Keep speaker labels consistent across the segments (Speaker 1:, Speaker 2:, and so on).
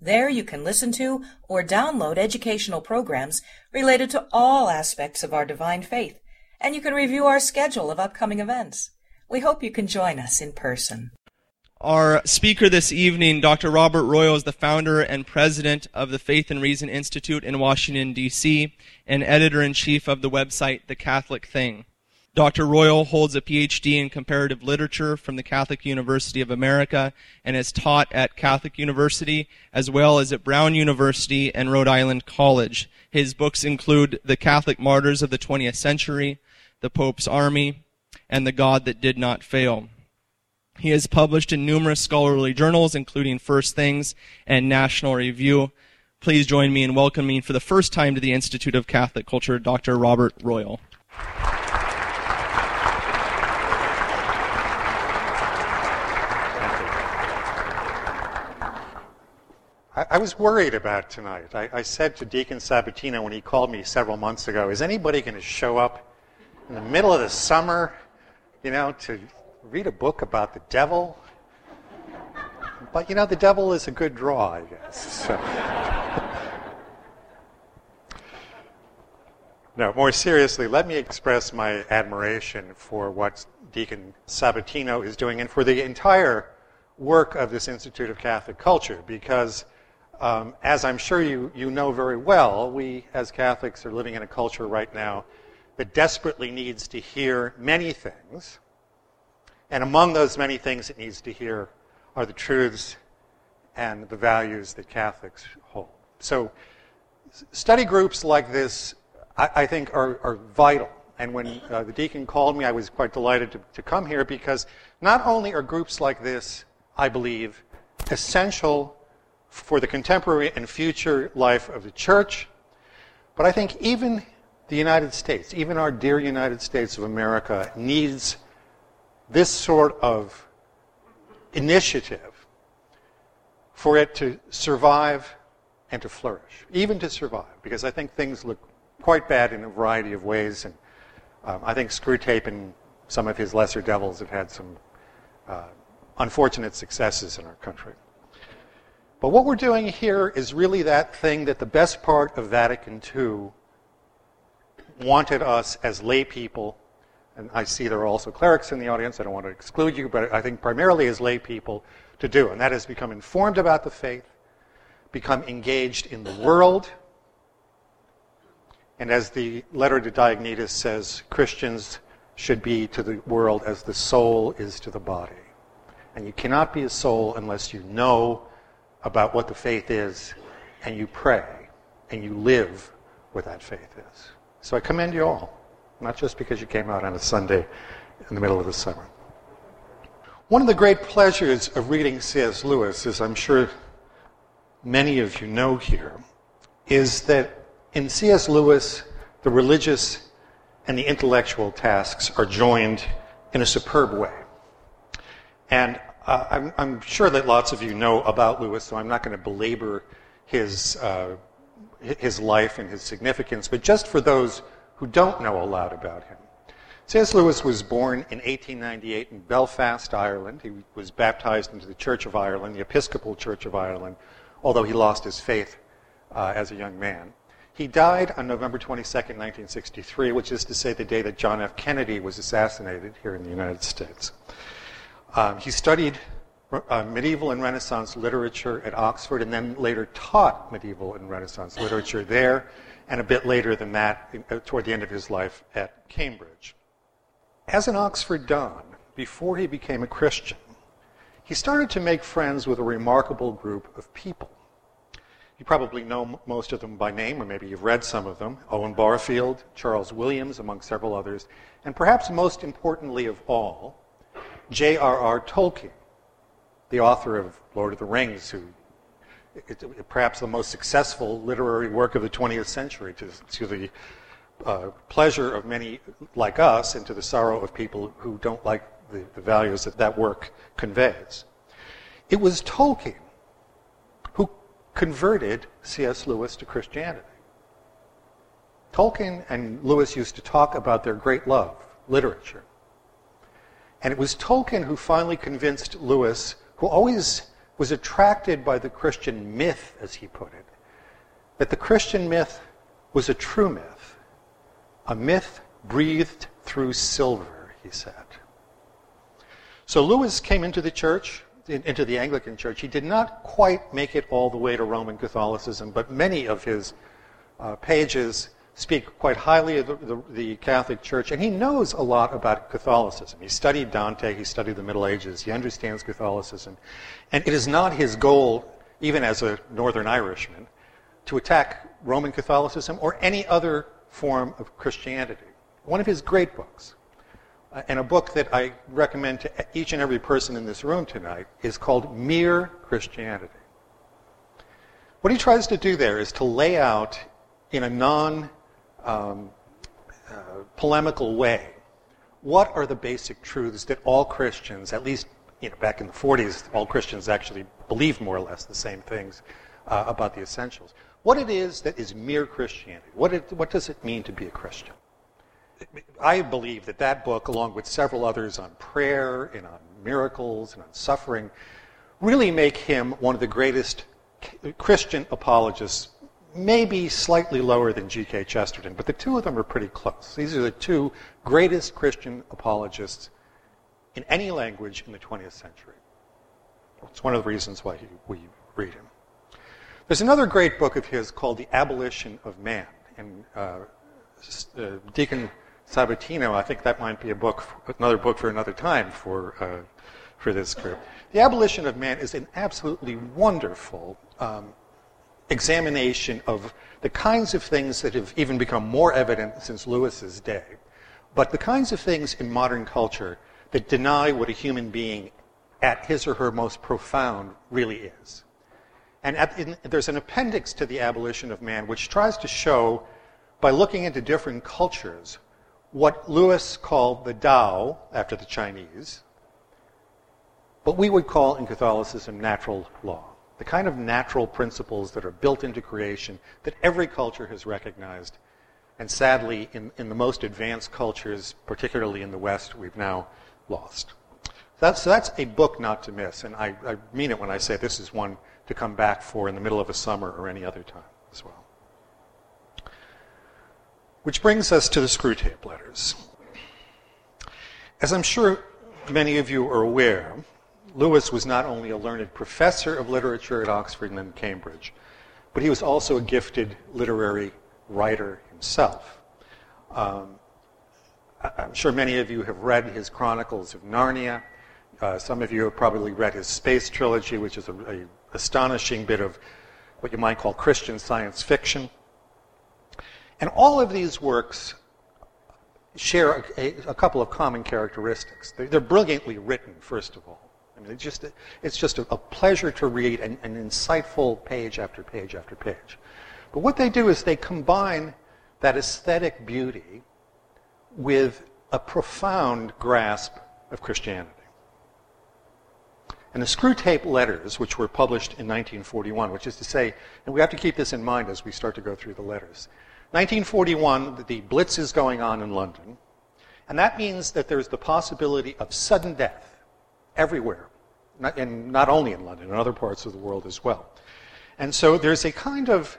Speaker 1: There you can listen to or download educational programs related to all aspects of our divine faith, and you can review our schedule of upcoming events. We hope you can join us in person.
Speaker 2: Our speaker this evening, Dr. Robert Royal, is the founder and president of the Faith and Reason Institute in Washington, D.C., and editor in chief of the website The Catholic Thing. Dr. Royal holds a PhD in comparative literature from the Catholic University of America and has taught at Catholic University as well as at Brown University and Rhode Island College. His books include The Catholic Martyrs of the 20th Century, The Pope's Army, and The God That Did Not Fail. He has published in numerous scholarly journals, including First Things and National Review. Please join me in welcoming for the first time to the Institute of Catholic Culture, Dr. Robert Royal.
Speaker 3: I, was worried about tonight. I, I said to Deacon Sabatino when he called me several months ago, is anybody going to show up in the middle of the summer, you know, to read a book about the devil? But, you know, the devil is a good draw, I guess. So. no, more seriously, let me express my admiration for what Deacon Sabatino is doing and for the entire work of this Institute of Catholic Culture because um, as I'm sure you, you know very well, we as Catholics are living in a culture right now that desperately needs to hear many things. And among those many things it needs to hear are the truths and the values that Catholics hold. So, study groups like this, I, I think, are, are, vital. And when uh, the deacon called me, I was quite delighted to, to come here because not only are groups like this, I believe, essential for the contemporary and future life of the church. But I think even the United States, even our dear United States of America, needs this sort of initiative for it to survive and to flourish, even to survive, because I think things look quite bad in a variety of ways. And um, I think Screwtape and some of his lesser devils have had some uh, unfortunate successes in our country. But what we're doing here is really that thing that the best part of Vatican II wanted us as lay people, and I see there are also clerics in the audience, I don't want to exclude you, but I think primarily as lay people to do, and that is become informed about the faith, become engaged in the world, and as the letter to Diognetus says, Christians should be to the world as the soul is to the body. And you cannot be a soul unless you know about what the faith is, and you pray, and you live what that faith is. So I commend you all, not just because you came out on a Sunday in the middle of the summer. One of the great pleasures of reading C.S. Lewis, as I'm sure many of you know here, is that in C.S. Lewis, the religious and the intellectual tasks are joined in a superb way. And uh, I'm, I'm, sure that lots of you know about Lewis, so I'm not going to belabor his, uh, his life and his significance, but just for those who don't know a lot about him. C.S. Lewis was born in 1898 in Belfast, Ireland. He was baptized into the Church of Ireland, the Episcopal Church of Ireland, although he lost his faith uh, as a young man. He died on November 22, 1963, which is to say the day that John F. Kennedy was assassinated here in the United States. Um, he studied uh, medieval and Renaissance literature at Oxford and then later taught medieval and Renaissance literature there, and a bit later than that, uh, toward the end of his life, at Cambridge. As an Oxford Don, before he became a Christian, he started to make friends with a remarkable group of people. You probably know most of them by name, or maybe you've read some of them Owen Barfield, Charles Williams, among several others, and perhaps most importantly of all, J.R.R. Tolkien, the author of Lord of the Rings, who it, it, perhaps the most successful literary work of the 20th century to, to the uh, pleasure of many like us and to the sorrow of people who don't like the, the values that that work conveys. It was Tolkien who converted C.S. Lewis to Christianity. Tolkien and Lewis used to talk about their great love, literature. And it was Tolkien who finally convinced Lewis, who always was attracted by the Christian myth, as he put it, that the Christian myth was a true myth, a myth breathed through silver, he said. So Lewis came into the church, into the Anglican church. He did not quite make it all the way to Roman Catholicism, but many of his uh, pages speak quite highly of the, the, the, Catholic Church, and he knows a lot about Catholicism. He studied Dante, he studied the Middle Ages, he understands Catholicism. And it is not his goal, even as a Northern Irishman, to attack Roman Catholicism or any other form of Christianity. One of his great books, uh, and a book that I recommend to each and every person in this room tonight, is called Mere Christianity. What he tries to do there is to lay out in a non um, uh, polemical way. What are the basic truths that all Christians, at least you know, back in the 40s, all Christians actually believed more or less the same things uh, about the essentials. What it is that is mere Christianity. What, it, what does it mean to be a Christian? I believe that that book, along with several others on prayer and on miracles and on suffering, really make him one of the greatest Christian apologists maybe slightly lower than G.K. Chesterton, but the two of them are pretty close. These are the two greatest Christian apologists in any language in the 20th century. It's one of the reasons why we read him. There's another great book of his called The Abolition of Man. And uh, uh, Deacon Sabatino, I think that might be a book, another book for another time for, uh, for this group. The Abolition of Man is an absolutely wonderful um, examination of the kinds of things that have even become more evident since Lewis's day, but the kinds of things in modern culture that deny what a human being at his or her most profound really is. And at, in, there's an appendix to the abolition of man which tries to show, by looking into different cultures, what Lewis called the Tao, after the Chinese, but we would call in Catholicism natural law the kind of natural principles that are built into creation that every culture has recognized. And sadly, in, in the most advanced cultures, particularly in the West, we've now lost. That's, so that's a book not to miss. And I, I mean it when I say this is one to come back for in the middle of a summer or any other time as well. Which brings us to the Screwtape letters. As I'm sure many of you are aware, Lewis was not only a learned professor of literature at Oxford and Cambridge, but he was also a gifted literary writer himself. Um, I'm sure many of you have read his Chronicles of Narnia. Uh, some of you have probably read his Space Trilogy, which is an astonishing bit of what you might call Christian science fiction. And all of these works share a, a, a couple of common characteristics. They're, they're brilliantly written, first of all. I mean, it's just, it's just a, a pleasure to read an, an insightful page after page after page. But what they do is they combine that aesthetic beauty with a profound grasp of Christianity. And the Screwtape Letters, which were published in 1941, which is to say, and we have to keep this in mind as we start to go through the letters. 1941, the Blitz is going on in London, and that means that there's the possibility of sudden death everywhere, and not only in London, in other parts of the world as well. And so there's a kind of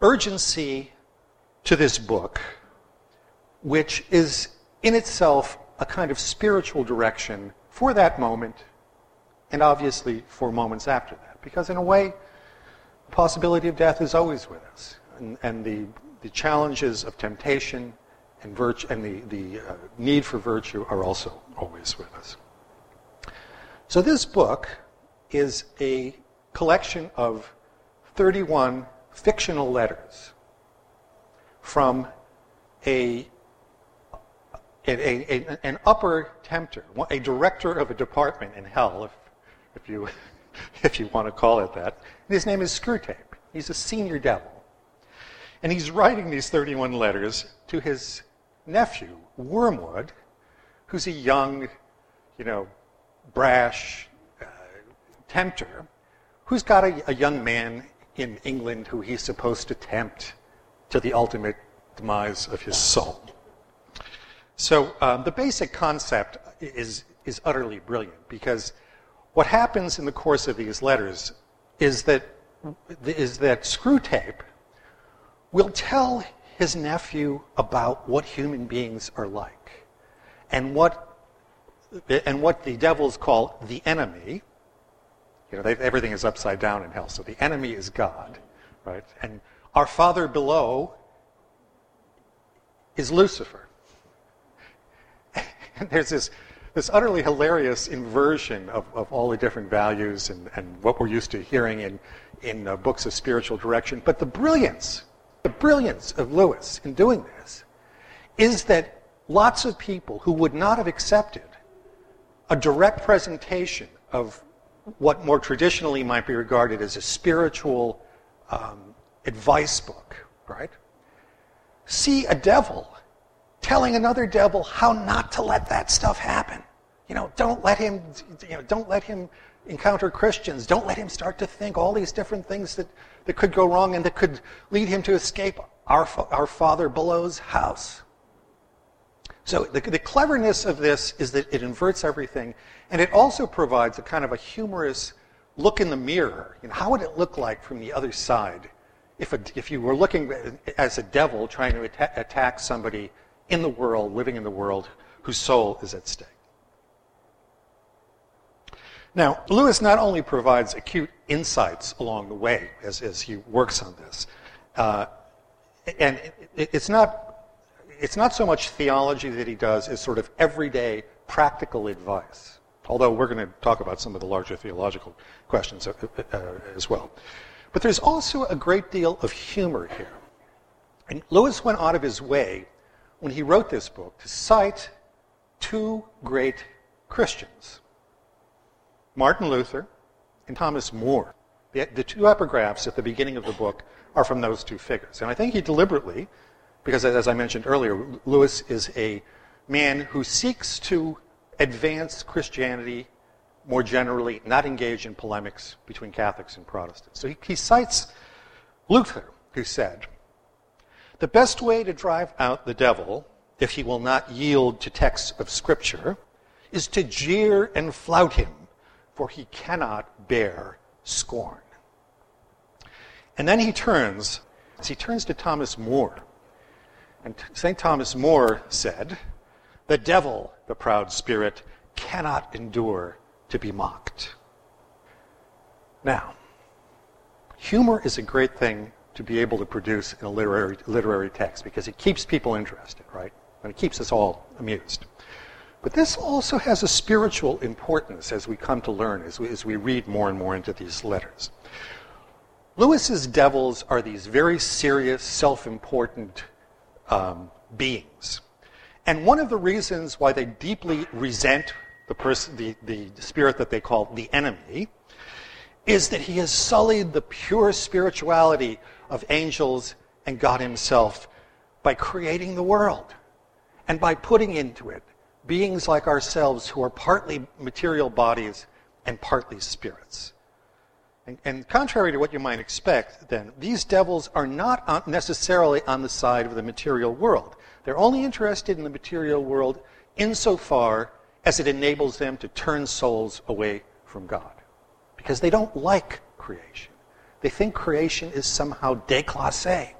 Speaker 3: urgency to this book, which is in itself a kind of spiritual direction for that moment, and obviously for moments after that. Because in a way, the possibility of death is always with us. And, and the, the challenges of temptation and, virtue, and the, the uh, need for virtue are also always with us. So this book is a collection of 31 fictional letters from a, a, a, an upper tempter, a director of a department in hell, if, if, you, if you want to call it that. His name is Screwtape. He's a senior devil. And he's writing these 31 letters to his nephew, Wormwood, who's a young, you know, brash uh, tempter, who's got a, a young man in England who he's supposed to tempt to the ultimate demise of his soul. So um, the basic concept is, is utterly brilliant because what happens in the course of these letters is that, is that Screwtape will tell his nephew about what human beings are like and what, and what the devils call the enemy. You know, they, everything is upside down in hell, so the enemy is God, right? And our Father below is Lucifer. And there's this, this utterly hilarious inversion of, of all the different values and, and what we're used to hearing in, in uh, books of spiritual direction. But the brilliance, the brilliance of Lewis in doing this is that lots of people who would not have accepted a direct presentation of what more traditionally might be regarded as a spiritual um, advice book, right? See a devil telling another devil how not to let that stuff happen. You know, don't let him, you know, don't let him encounter Christians. Don't let him start to think all these different things that, that could go wrong and that could lead him to escape our, our Father below's house. So the, the cleverness of this is that it inverts everything, and it also provides a kind of a humorous look in the mirror. You know, how would it look like from the other side if, a, if you were looking as a devil trying to atta- attack somebody in the world, living in the world, whose soul is at stake. Now, Lewis not only provides acute insights along the way as, as he works on this, uh, and it, it's, not, it's not so much theology that he does as sort of everyday practical advice, although we're going to talk about some of the larger theological questions uh, uh, as well. But there's also a great deal of humor here. And Lewis went out of his way when he wrote this book to cite two great Christians Martin Luther and Thomas More. The, the, two epigraphs at the beginning of the book are from those two figures. And I think he deliberately, because as I mentioned earlier, Lewis is a man who seeks to advance Christianity more generally, not engage in polemics between Catholics and Protestants. So he, he cites Luther, who said, the best way to drive out the devil, if he will not yield to texts of Scripture, is to jeer and flout him, for he cannot bear scorn. And then he turns, as he turns to Thomas More. And St. Thomas More said, The devil, the proud spirit, cannot endure to be mocked. Now, humor is a great thing to be able to produce in a literary, literary text because it keeps people interested, right? And it keeps us all amused. But this also has a spiritual importance as we come to learn, as we, as we read more and more into these letters. Lewis's devils are these very serious, self important um, beings. And one of the reasons why they deeply resent the, the, the spirit that they call the enemy is that he has sullied the pure spirituality of angels and God Himself by creating the world and by putting into it beings like ourselves who are partly material bodies and partly spirits. And, and, contrary to what you might expect, then, these devils are not necessarily on the side of the material world. They're only interested in the material world insofar as it enables them to turn souls away from God. Because they don't like creation. They think creation is somehow déclassé.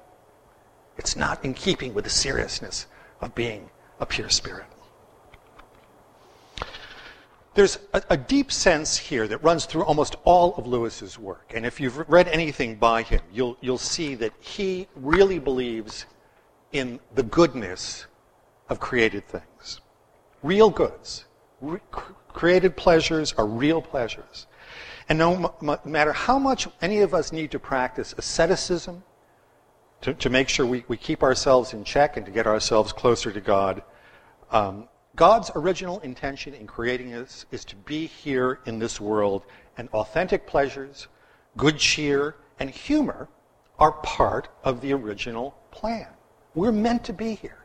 Speaker 3: It's not in keeping with the seriousness of being a pure spirit. There's a, a, deep sense here that runs through almost all of Lewis's work. And if you've read anything by him, you'll, you'll see that he really believes in the goodness of created things. Real goods. Re- created pleasures are real pleasures. And no matter how much any of us need to practice asceticism to, to make sure we, we keep ourselves in check and to get ourselves closer to God, um, God's original intention in creating us is to be here in this world, and authentic pleasures, good cheer, and humor are part of the original plan. We're meant to be here.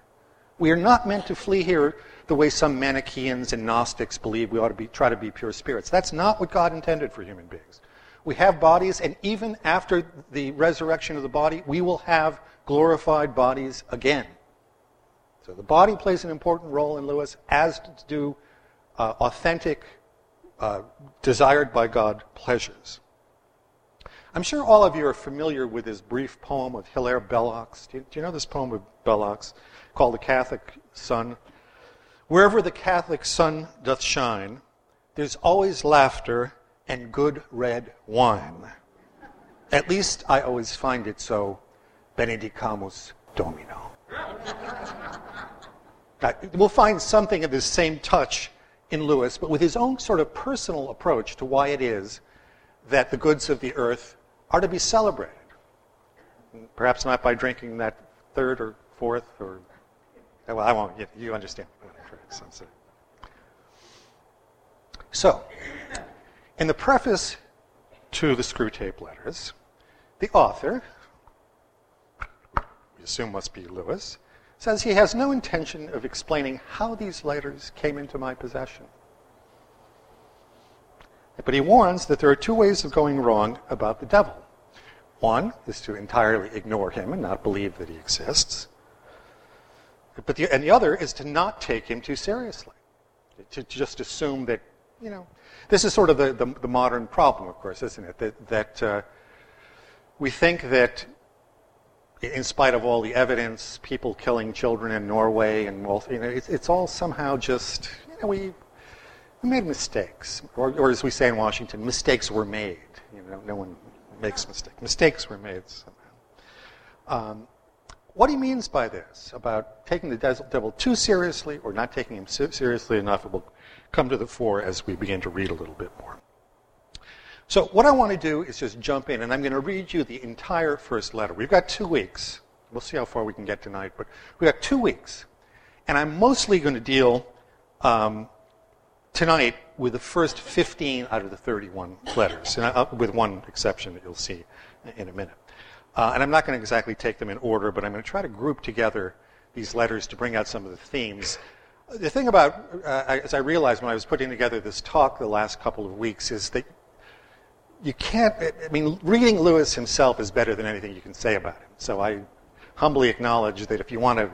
Speaker 3: We are not meant to flee here the way some Manichaeans and Gnostics believe we ought to be, try to be pure spirits. That's not what God intended for human beings. We have bodies, and even after the resurrection of the body, we will have glorified bodies again. So the body plays an important role in Lewis, as do uh, authentic, uh, desired by God pleasures. I'm sure all of you are familiar with this brief poem of Hilaire Belloc's. Do you, do you know this poem of Belloc's called The Catholic Sun? Wherever the Catholic sun doth shine, there's always laughter and good red wine. At least I always find it so. Benedicamus Domino. Now, we'll find something of this same touch in Lewis, but with his own sort of personal approach to why it is that the goods of the earth are to be celebrated. Perhaps not by drinking that third or fourth or, eh, well, I won't, you, understand what I'm trying to say. So, in the preface to the Screwtape Letters, the author, we assume must be Lewis, says he has no intention of explaining how these letters came into my possession. But he warns that there are two ways of going wrong about the devil. One is to entirely ignore him and not believe that he exists. But the, and the other is to not take him too seriously, to just assume that, you know, this is sort of the, the, the modern problem, of course, isn't it? That, that uh, we think that in spite of all the evidence, people killing children in Norway and you know, it's, it's all somehow just you know, we, we made mistakes, or, or, as we say in Washington, mistakes were made. You know, no one makes mistakes. Mistakes were made somehow. Um, what he means by this, about taking the devil too seriously or not taking him seriously enough, will come to the fore as we begin to read a little bit more. So what I want to do is just jump in, and I'm going to read you the entire first letter. We've got two weeks. We'll see how far we can get tonight, but we've got two weeks. And I'm mostly going to deal um, tonight with the first 15 out of the 31 letters, I, with one exception that you'll see in a minute. Uh, and I'm not going to exactly take them in order, but I'm going to try to group together these letters to bring out some of the themes. The thing about, uh, as I realized when I was putting together this talk the last couple of weeks, is that you can't, I mean, reading Lewis himself is better than anything you can say about him. So I humbly acknowledge that if you want to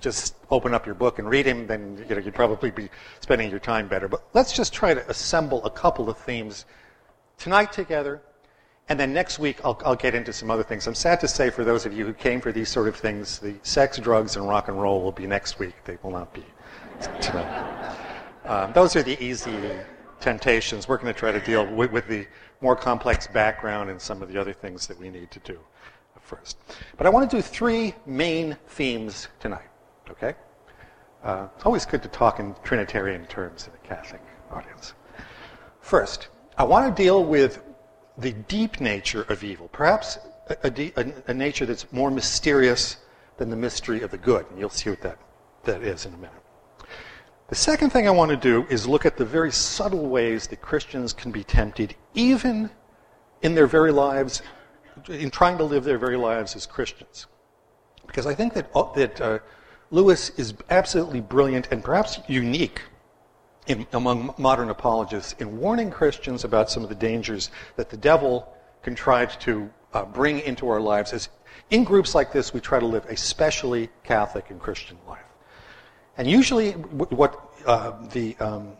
Speaker 3: just open up your book and read him, then you know, you'd probably be spending your time better. But let's just try to assemble a couple of themes tonight together, and then next week I'll, I'll get into some other things. I'm sad to say for those of you who came for these sort of things, the sex, drugs, and rock and roll will be next week. They will not be tonight. Um, those are the easy temptations. We're going to try to deal with, with the more complex background and some of the other things that we need to do first. But I want to do three main themes tonight, okay? Uh, it's always good to talk in Trinitarian terms in a Catholic audience. First, I want to deal with the deep nature of evil, perhaps a, a, a, nature that's more mysterious than the mystery of the good. And you'll see what that, that is in a minute. The second thing I want to do is look at the very subtle ways that Christians can be tempted, even in their very lives, in trying to live their very lives as Christians. Because I think that, uh, that uh, Lewis is absolutely brilliant and perhaps unique in, among modern apologists in warning Christians about some of the dangers that the devil contrived to uh, bring into our lives. As in groups like this, we try to live a specially Catholic and Christian life. And usually, what uh, the, um,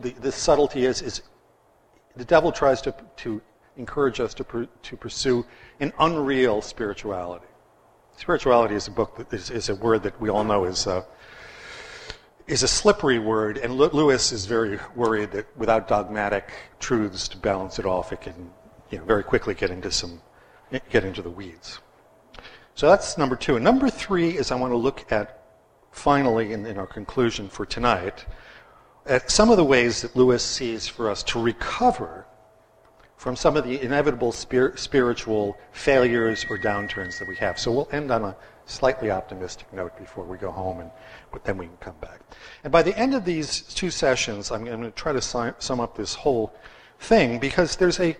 Speaker 3: the, the, subtlety is, is the devil tries to, to encourage us to, per, to pursue an unreal spirituality. Spirituality is a book that is, is a word that we all know is, uh, is a slippery word, and Lewis is very worried that without dogmatic truths to balance it off, it can you know, very quickly get into some get into the weeds. So that's number two. And number three is I want to look at finally, in, in our conclusion for tonight, at some of the ways that Lewis sees for us to recover from some of the inevitable spir- spiritual failures or downturns that we have. So we'll end on a slightly optimistic note before we go home, and then we can come back. And by the end of these two sessions, I'm, I'm going to try to si- sum up this whole thing because there's a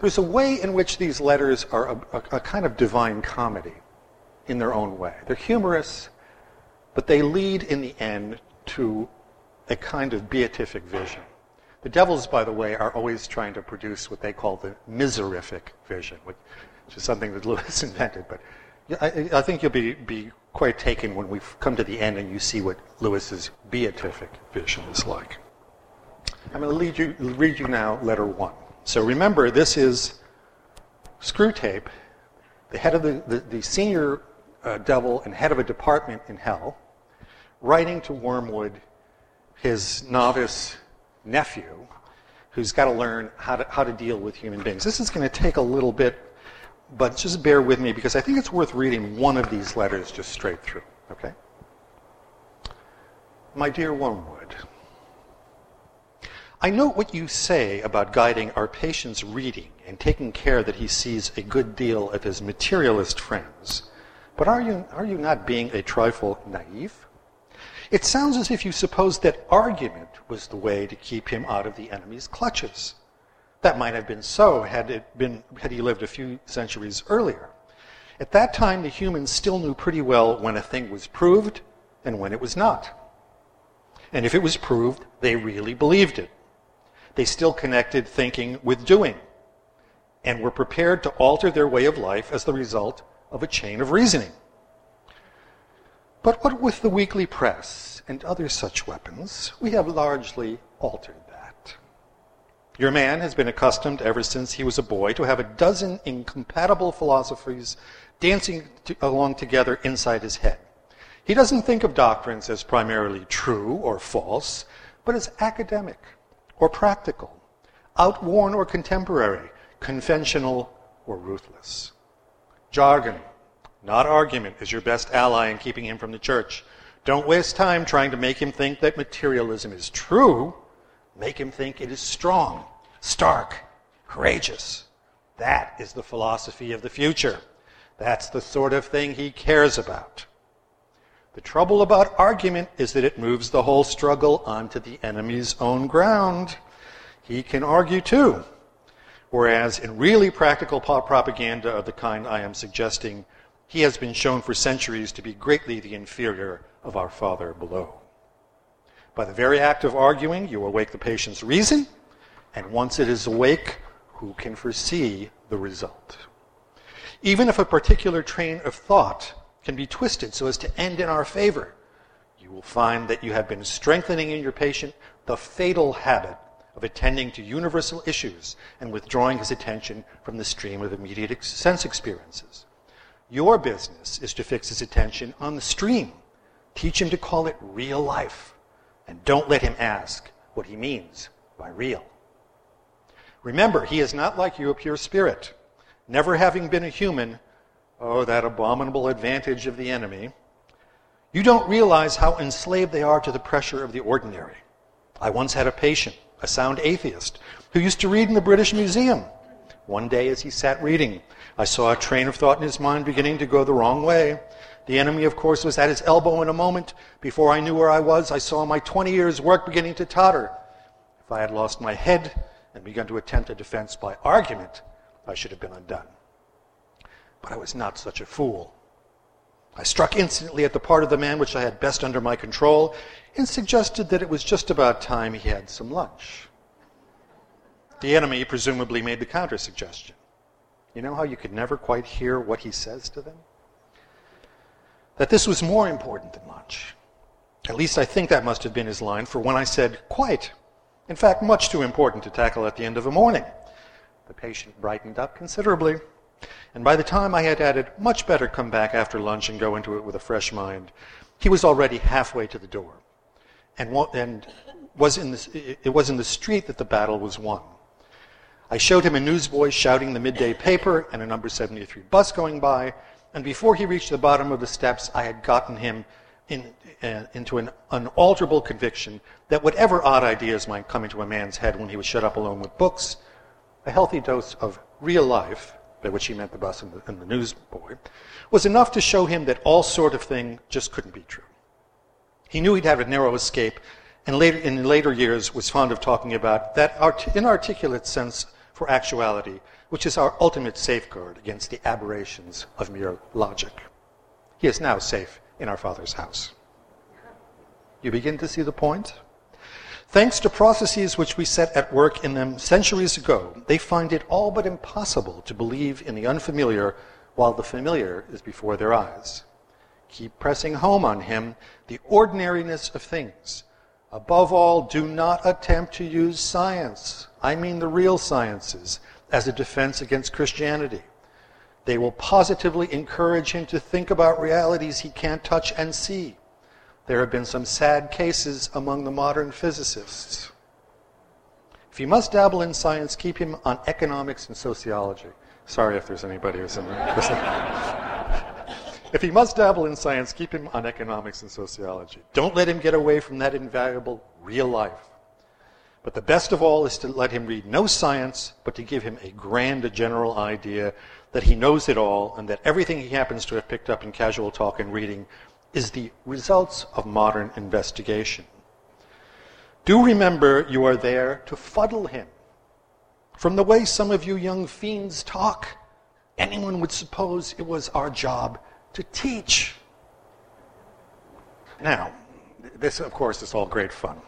Speaker 3: There's a way in which these letters are a, a, a kind of divine comedy in their own way. They're humorous, but they lead in the end to a kind of beatific vision. The devils, by the way, are always trying to produce what they call the miserific vision, which is something that Lewis invented. But I, I think you'll be, be quite taken when we come to the end and you see what Lewis's beatific vision is like. I'm going to you, read you now letter one. So remember, this is Screwtape, the head of the, the, the senior uh, devil and head of a department in hell, writing to Wormwood, his novice nephew who's got to learn how to, how to deal with human beings. This is going to take a little bit, but just bear with me because I think it's worth reading one of these letters just straight through, okay? My dear Wormwood, I note what you say about guiding our patient's reading and taking care that he sees a good deal of his materialist friends. But are you, are you not being a trifle naive? It sounds as if you supposed that argument was the way to keep him out of the enemy's clutches. That might have been so had, it been, had he lived a few centuries earlier. At that time, the humans still knew pretty well when a thing was proved and when it was not. And if it was proved, they really believed it. They still connected thinking with doing and were prepared to alter their way of life as the result of a chain of reasoning. But what with the weekly press and other such weapons, we have largely altered that. Your man has been accustomed ever since he was a boy to have a dozen incompatible philosophies dancing to, along together inside his head. He doesn't think of doctrines as primarily true or false, but as academic or practical, outworn or contemporary, conventional or ruthless. Jargon, not argument, is your best ally in keeping him from the church. Don't waste time trying to make him think that materialism is true. Make him think it is strong, stark, courageous. That is the philosophy of the future. That's the sort of thing he cares about. The trouble about argument is that it moves the whole struggle onto the enemy's own ground. He can argue too. Whereas in really practical propaganda of the kind I am suggesting, he has been shown for centuries to be greatly the inferior of our Father below. By the very act of arguing, you awake the patient's reason, and once it is awake, who can foresee the result? Even if a particular train of thought can be twisted so as to end in our favor, you will find that you have been strengthening in your patient the fatal habit of attending to universal issues and withdrawing his attention from the stream of immediate sense experiences. Your business is to fix his attention on the stream. Teach him to call it real life. And don't let him ask what he means by real. Remember, he is not like you, a pure spirit. Never having been a human, oh, that abominable advantage of the enemy. You don't realize how enslaved they are to the pressure of the ordinary. I once had a patient, a sound atheist, who used to read in the British Museum. One day, as he sat reading, I saw a train of thought in his mind beginning to go the wrong way. The enemy, of course, was at his elbow in a moment. Before I knew where I was, I saw my 20 years' work beginning to totter. If I had lost my head and begun to attempt a defense by argument, I should have been undone. But I was not such a fool. I struck instantly at the part of the man which I had best under my control and suggested that it was just about time he had some lunch. The enemy presumably made the counter suggestion. You know how you could never quite hear what he says to them? That this was more important than lunch. At least I think that must have been his line, for when I said, quite, in fact, much too important to tackle at the end of a morning, the patient brightened up considerably. And by the time I had added, much better come back after lunch and go into it with a fresh mind, he was already halfway to the door. And, and was in the, it was in the street that the battle was won. I showed him a newsboy shouting the midday paper and a number 73 bus going by, and before he reached the bottom of the steps, I had gotten him in, uh, into an unalterable conviction that whatever odd ideas might come into a man's head when he was shut up alone with books, a healthy dose of real life, by which he meant the bus and the, and the newsboy, was enough to show him that all sort of thing just couldn't be true. He knew he'd have a narrow escape, and later, in later years was fond of talking about that art- inarticulate sense for actuality, which is our ultimate safeguard against the aberrations of mere logic. He is now safe in our Father's house. You begin to see the point? Thanks to processes which we set at work in them centuries ago, they find it all but impossible to believe in the unfamiliar while the familiar is before their eyes. Keep pressing home on him the ordinariness of things. Above all, do not attempt to use science, I mean the real sciences, as a defense against Christianity. They will positively encourage him to think about realities he can't touch and see. There have been some sad cases among the modern physicists. If you must dabble in science, keep him on economics and sociology. Sorry if there's anybody who's in there. If he must dabble in science, keep him on economics and sociology. Don't let him get away from that invaluable real life. But the best of all is to let him read no science, but to give him a grand, a general idea that he knows it all and that everything he happens to have picked up in casual talk and reading is the results of modern investigation. Do remember you are there to fuddle him. From the way some of you young fiends talk, anyone would suppose it was our job to teach. Now, this, of course, is all great fun.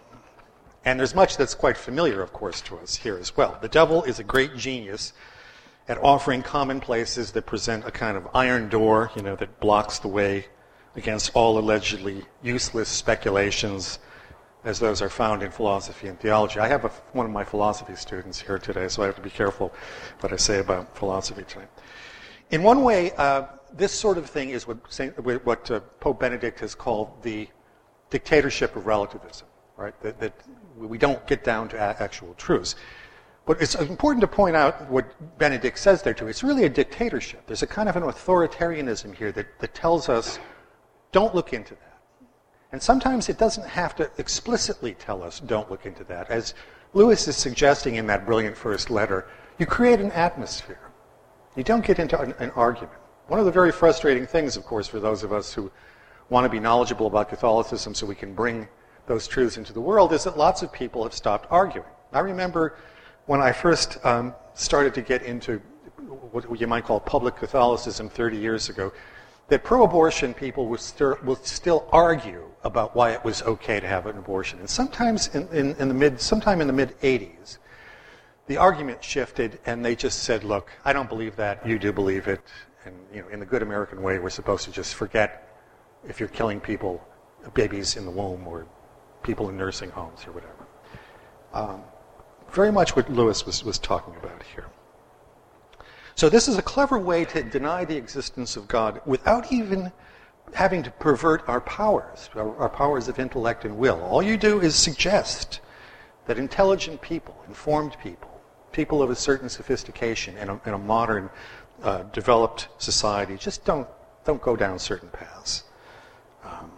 Speaker 3: And there's much that's quite familiar, of course, to us here as well. The devil is a great genius at offering commonplaces that present a kind of iron door, you know, that blocks the way against all allegedly useless speculations as those are found in philosophy and theology. I have a, one of my philosophy students here today, so I have to be careful what I say about philosophy today. In one way, uh, this sort of thing is what, what uh, Pope Benedict has called the dictatorship of relativism, right? That, that we don't get down to actual truths. But it's important to point out what Benedict says there too. It's really a dictatorship. There's a kind of an authoritarianism here that, that tells us, don't look into that. And sometimes it doesn't have to explicitly tell us, don't look into that. As Lewis is suggesting in that brilliant first letter, you create an atmosphere. You don't get into an, an argument. One of the very frustrating things, of course, for those of us who want to be knowledgeable about Catholicism so we can bring those truths into the world, is that lots of people have stopped arguing. I remember when I first um, started to get into what you might call public Catholicism 30 years ago, that pro-abortion people would, stir, would, still argue about why it was okay to have an abortion. And sometimes in, in, in the mid, sometime in the mid 80s, the argument shifted, and they just said, "Look, I don't believe that. You do believe it." And you know, in the good American way, we're supposed to just forget if you're killing people, babies in the womb, or people in nursing homes, or whatever. Um, very much what Lewis was, was talking about here. So this is a clever way to deny the existence of God without even having to pervert our powers, our, our powers of intellect and will. All you do is suggest that intelligent people, informed people, people of a certain sophistication in a, in a modern uh, developed society just don't, don't go down certain paths. Um,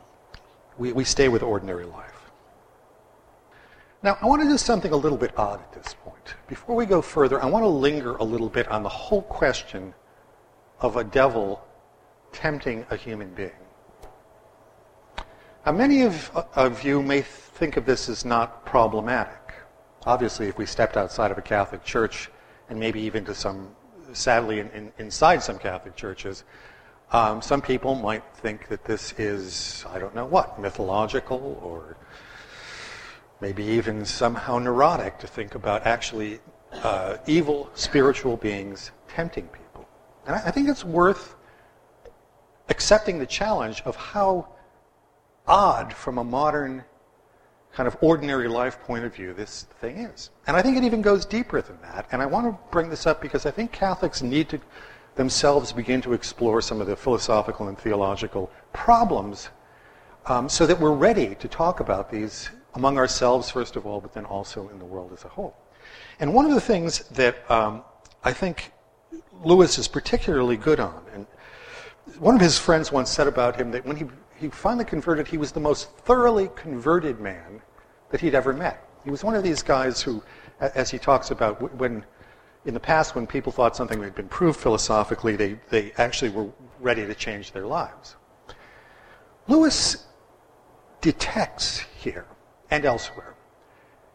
Speaker 3: we, we stay with ordinary life. Now, I want to do something a little bit odd at this point. Before we go further, I want to linger a little bit on the whole question of a devil tempting a human being. Now, many of, of you may think of this as not problematic. Obviously, if we stepped outside of a Catholic church and maybe even to some sadly, in, in, inside some Catholic churches, um, some people might think that this is, I don't know what, mythological or maybe even somehow neurotic to think about actually uh, evil spiritual beings tempting people. And I, I think it's worth accepting the challenge of how odd from a modern kind of ordinary life point of view this thing is. And I think it even goes deeper than that. And I want to bring this up because I think Catholics need to themselves begin to explore some of the philosophical and theological problems um, so that we're ready to talk about these among ourselves, first of all, but then also in the world as a whole. And one of the things that um, I think Lewis is particularly good on, and one of his friends once said about him that when he, he finally converted, he was the most thoroughly converted man that he'd ever met. He was one of these guys who, as he talks about, when in the past, when people thought something had been proved philosophically, they, they actually were ready to change their lives. Lewis detects here and elsewhere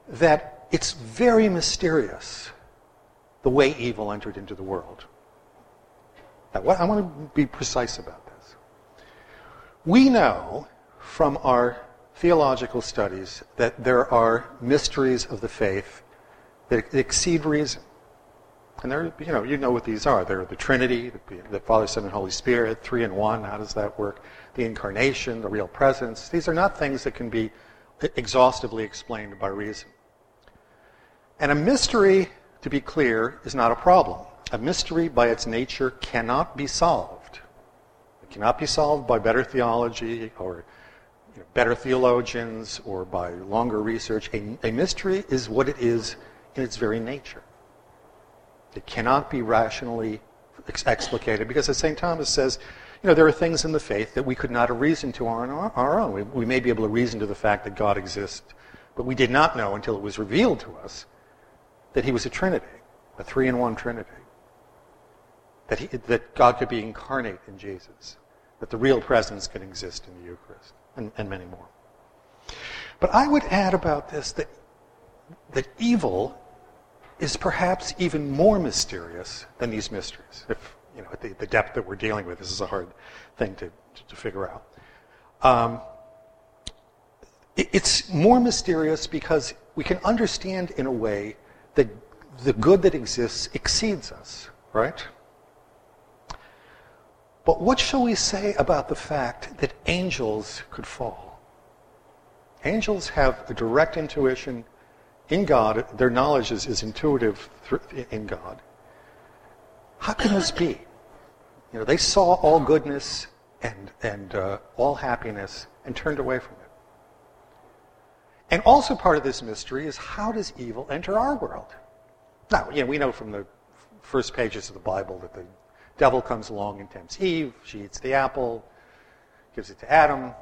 Speaker 3: that it's very mysterious the way evil entered into the world. Now, I want to be precise about this. We know from our theological studies that there are mysteries of the faith that exceed reason. And there, you know, you know what these are. They're the Trinity, the, the Father, Son, and Holy Spirit, three in one. How does that work? The incarnation, the real presence. These are not things that can be exhaustively explained by reason. And a mystery, to be clear, is not a problem. A mystery, by its nature, cannot be solved. It cannot be solved by better theology or you know, better theologians or by longer research. A, a mystery is what it is in its very nature. It cannot be rationally ex- explicated because, as St. Thomas says, you know, there are things in the faith that we could not have reasoned to on our, own. We, we may be able to reason to the fact that God exists, but we did not know until it was revealed to us that he was a Trinity, a three in one Trinity. That, he, that God could be incarnate in Jesus, that the real presence can exist in the Eucharist, and, and many more. But I would add about this that, that evil is perhaps even more mysterious than these mysteries. If you know, the, the depth that we're dealing with, this is a hard thing to, to, to figure out. Um, it, it's more mysterious because we can understand in a way that the good that exists exceeds us, right? But what shall we say about the fact that angels could fall? Angels have a direct intuition in God, their knowledge is, is intuitive in God. How can this be? You know, they saw all goodness and, and uh, all happiness and turned away from it. And also part of this mystery is how does evil enter our world? Now, you know, we know from the first pages of the Bible that the devil comes along and tempts Eve. She eats the apple, gives it to Adam.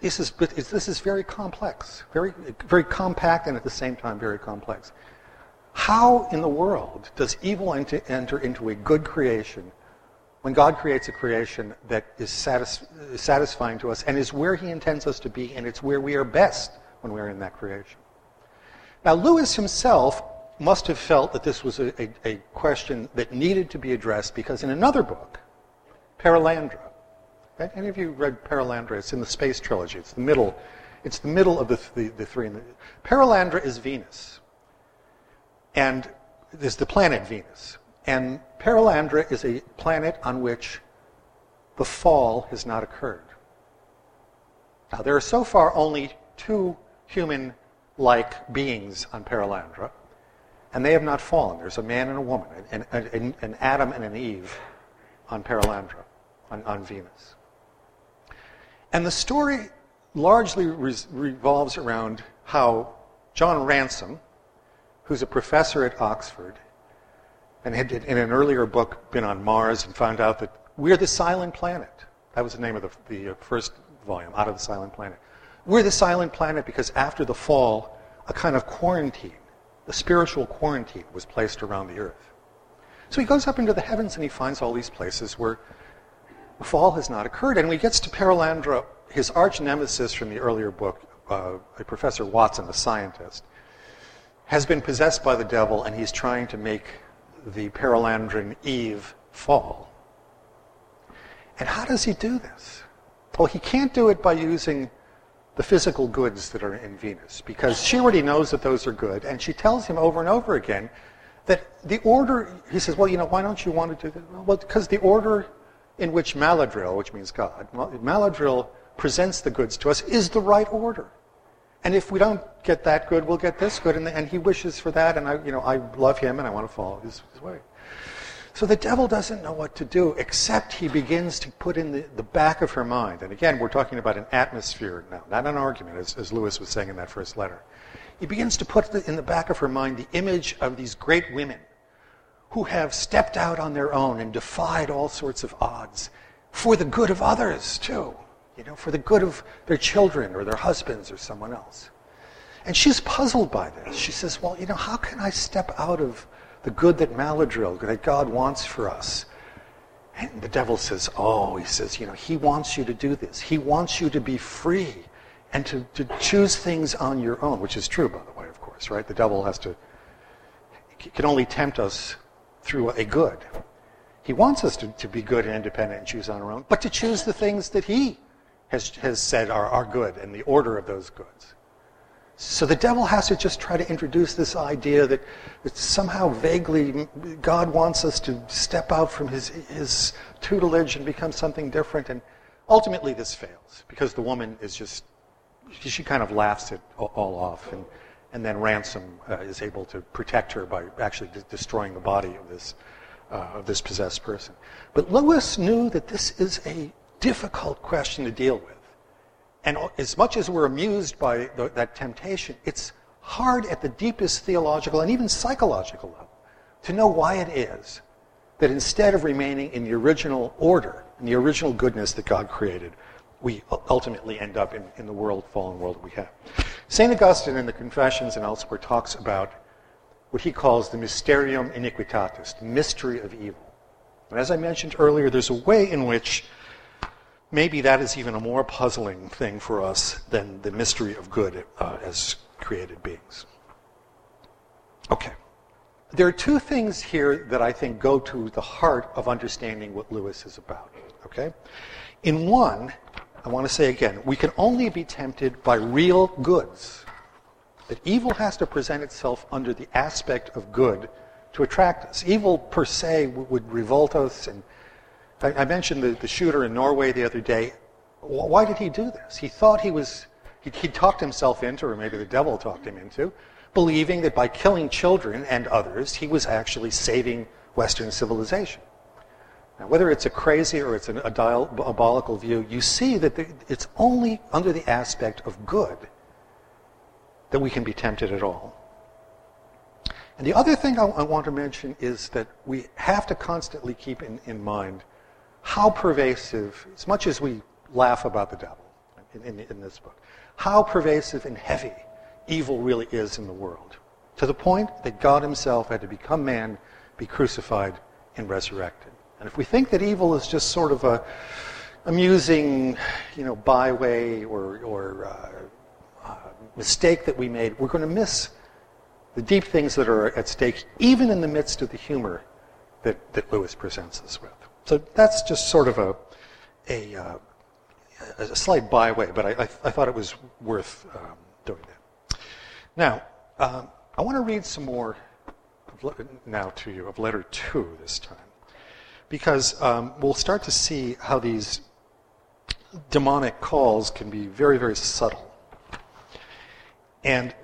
Speaker 3: This is, this is very complex, very, very compact, and at the same time very complex. How in the world does evil enter, into a good creation when God creates a creation that is satis- satisfying to us and is where He intends us to be, and it's where we are best when we're in that creation? Now, Lewis himself must have felt that this was a, a, a question that needed to be addressed because in another book, Perelandra, any of you read Perelandra? It's in the Space Trilogy. It's the middle. It's the middle of the, the, the three. The, Perelandra is Venus. And is the planet Venus. And Perelandra is a planet on which the fall has not occurred. Now, there are so far only two human like beings on Perelandra, and they have not fallen. There's a man and a woman, an, an, an Adam and an Eve on Perelandra, on, on Venus. And the story largely re- revolves around how John Ransom, who's a professor at Oxford, and had in an earlier book been on Mars and found out that we're the silent planet. That was the name of the, the uh, first volume, Out of the Silent Planet. We're the silent planet because after the fall, a kind of quarantine, a spiritual quarantine, was placed around the earth. So he goes up into the heavens and he finds all these places where the fall has not occurred. And when he gets to Perelandra, his arch nemesis from the earlier book, uh, Professor Watson, a scientist, has been possessed by the devil and he's trying to make the Perelandran Eve fall. And how does he do this? Well, he can't do it by using the physical goods that are in Venus because she already knows that those are good and she tells him over and over again that the order, he says, well, you know, why don't you want to do that? Well, because the order in which Maleldil, which means God, Maleldil presents the goods to us is the right order. And if we don't get that good, we'll get this good. And, and he wishes for that, and I, you know, I love him and I want to follow his, his way. So the devil doesn't know what to do, except he begins to put in the, the back of her mind. And again, we're talking about an atmosphere now, not an argument, as, as Lewis was saying in that first letter. He begins to put the, in the back of her mind the image of these great women who have stepped out on their own and defied all sorts of odds for the good of others, too. You know, for the good of their children or their husbands or someone else. And she's puzzled by this. She says, Well, you know, how can I step out of the good that Maleldil, that God wants for us? And the devil says, Oh, he says, you know, he wants you to do this. He wants you to be free and to, to choose things on your own, which is true, by the way, of course, right? The devil has to can only tempt us through a good. He wants us to, to be good and independent and choose on our own, but to choose the things that he has, has said are, are good and the order of those goods. So the devil has to just try to introduce this idea that, that somehow vaguely God wants us to step out from his, his tutelage and become something different. And ultimately, this fails because the woman is just, she kind of laughs it all off. And, and then Ransom uh, is able to protect her by actually de- destroying the body of this, uh, of this possessed person. But Lewis knew that this is a difficult question to deal with. And as much as we're amused by the, that temptation, it's hard at the deepest theological and even psychological level to know why it is that instead of remaining in the original order, in the original goodness that God created, we ultimately end up in, in the world, fallen world that we have. St. Augustine in the Confessions and elsewhere talks about what he calls the mysterium iniquitatis, the mystery of evil. And as I mentioned earlier, there's a way in which maybe that is even a more puzzling thing for us than the mystery of good uh, as created beings. Okay. There are two things here that I think go to the heart of understanding what Lewis is about. Okay? In one, I want to say again, we can only be tempted by real goods. That evil has to present itself under the aspect of good to attract us. Evil per se would revolt us and I, mentioned the, the shooter in Norway the other day. Why did he do this? He thought he was, he, he talked himself into, or maybe the devil talked him into, believing that by killing children and others, he was actually saving Western civilization. Now, whether it's a crazy or it's an, a diabolical view, you see that the, it's only under the aspect of good that we can be tempted at all. And the other thing I, I want to mention is that we have to constantly keep in, in mind how pervasive, as much as we laugh about the devil in, in, in, this book, how pervasive and heavy evil really is in the world. To the point that God himself had to become man, be crucified, and resurrected. And if we think that evil is just sort of a amusing, you know, byway or, or uh, uh, mistake that we made, we're going to miss the deep things that are at stake, even in the midst of the humor that, that Lewis presents us with. So that's just sort of a, a, uh, a slight byway, but I, I, I, thought it was worth um, doing that. Now, um, I want to read some more now to you of letter two this time, because um, we'll start to see how these demonic calls can be very, very subtle. And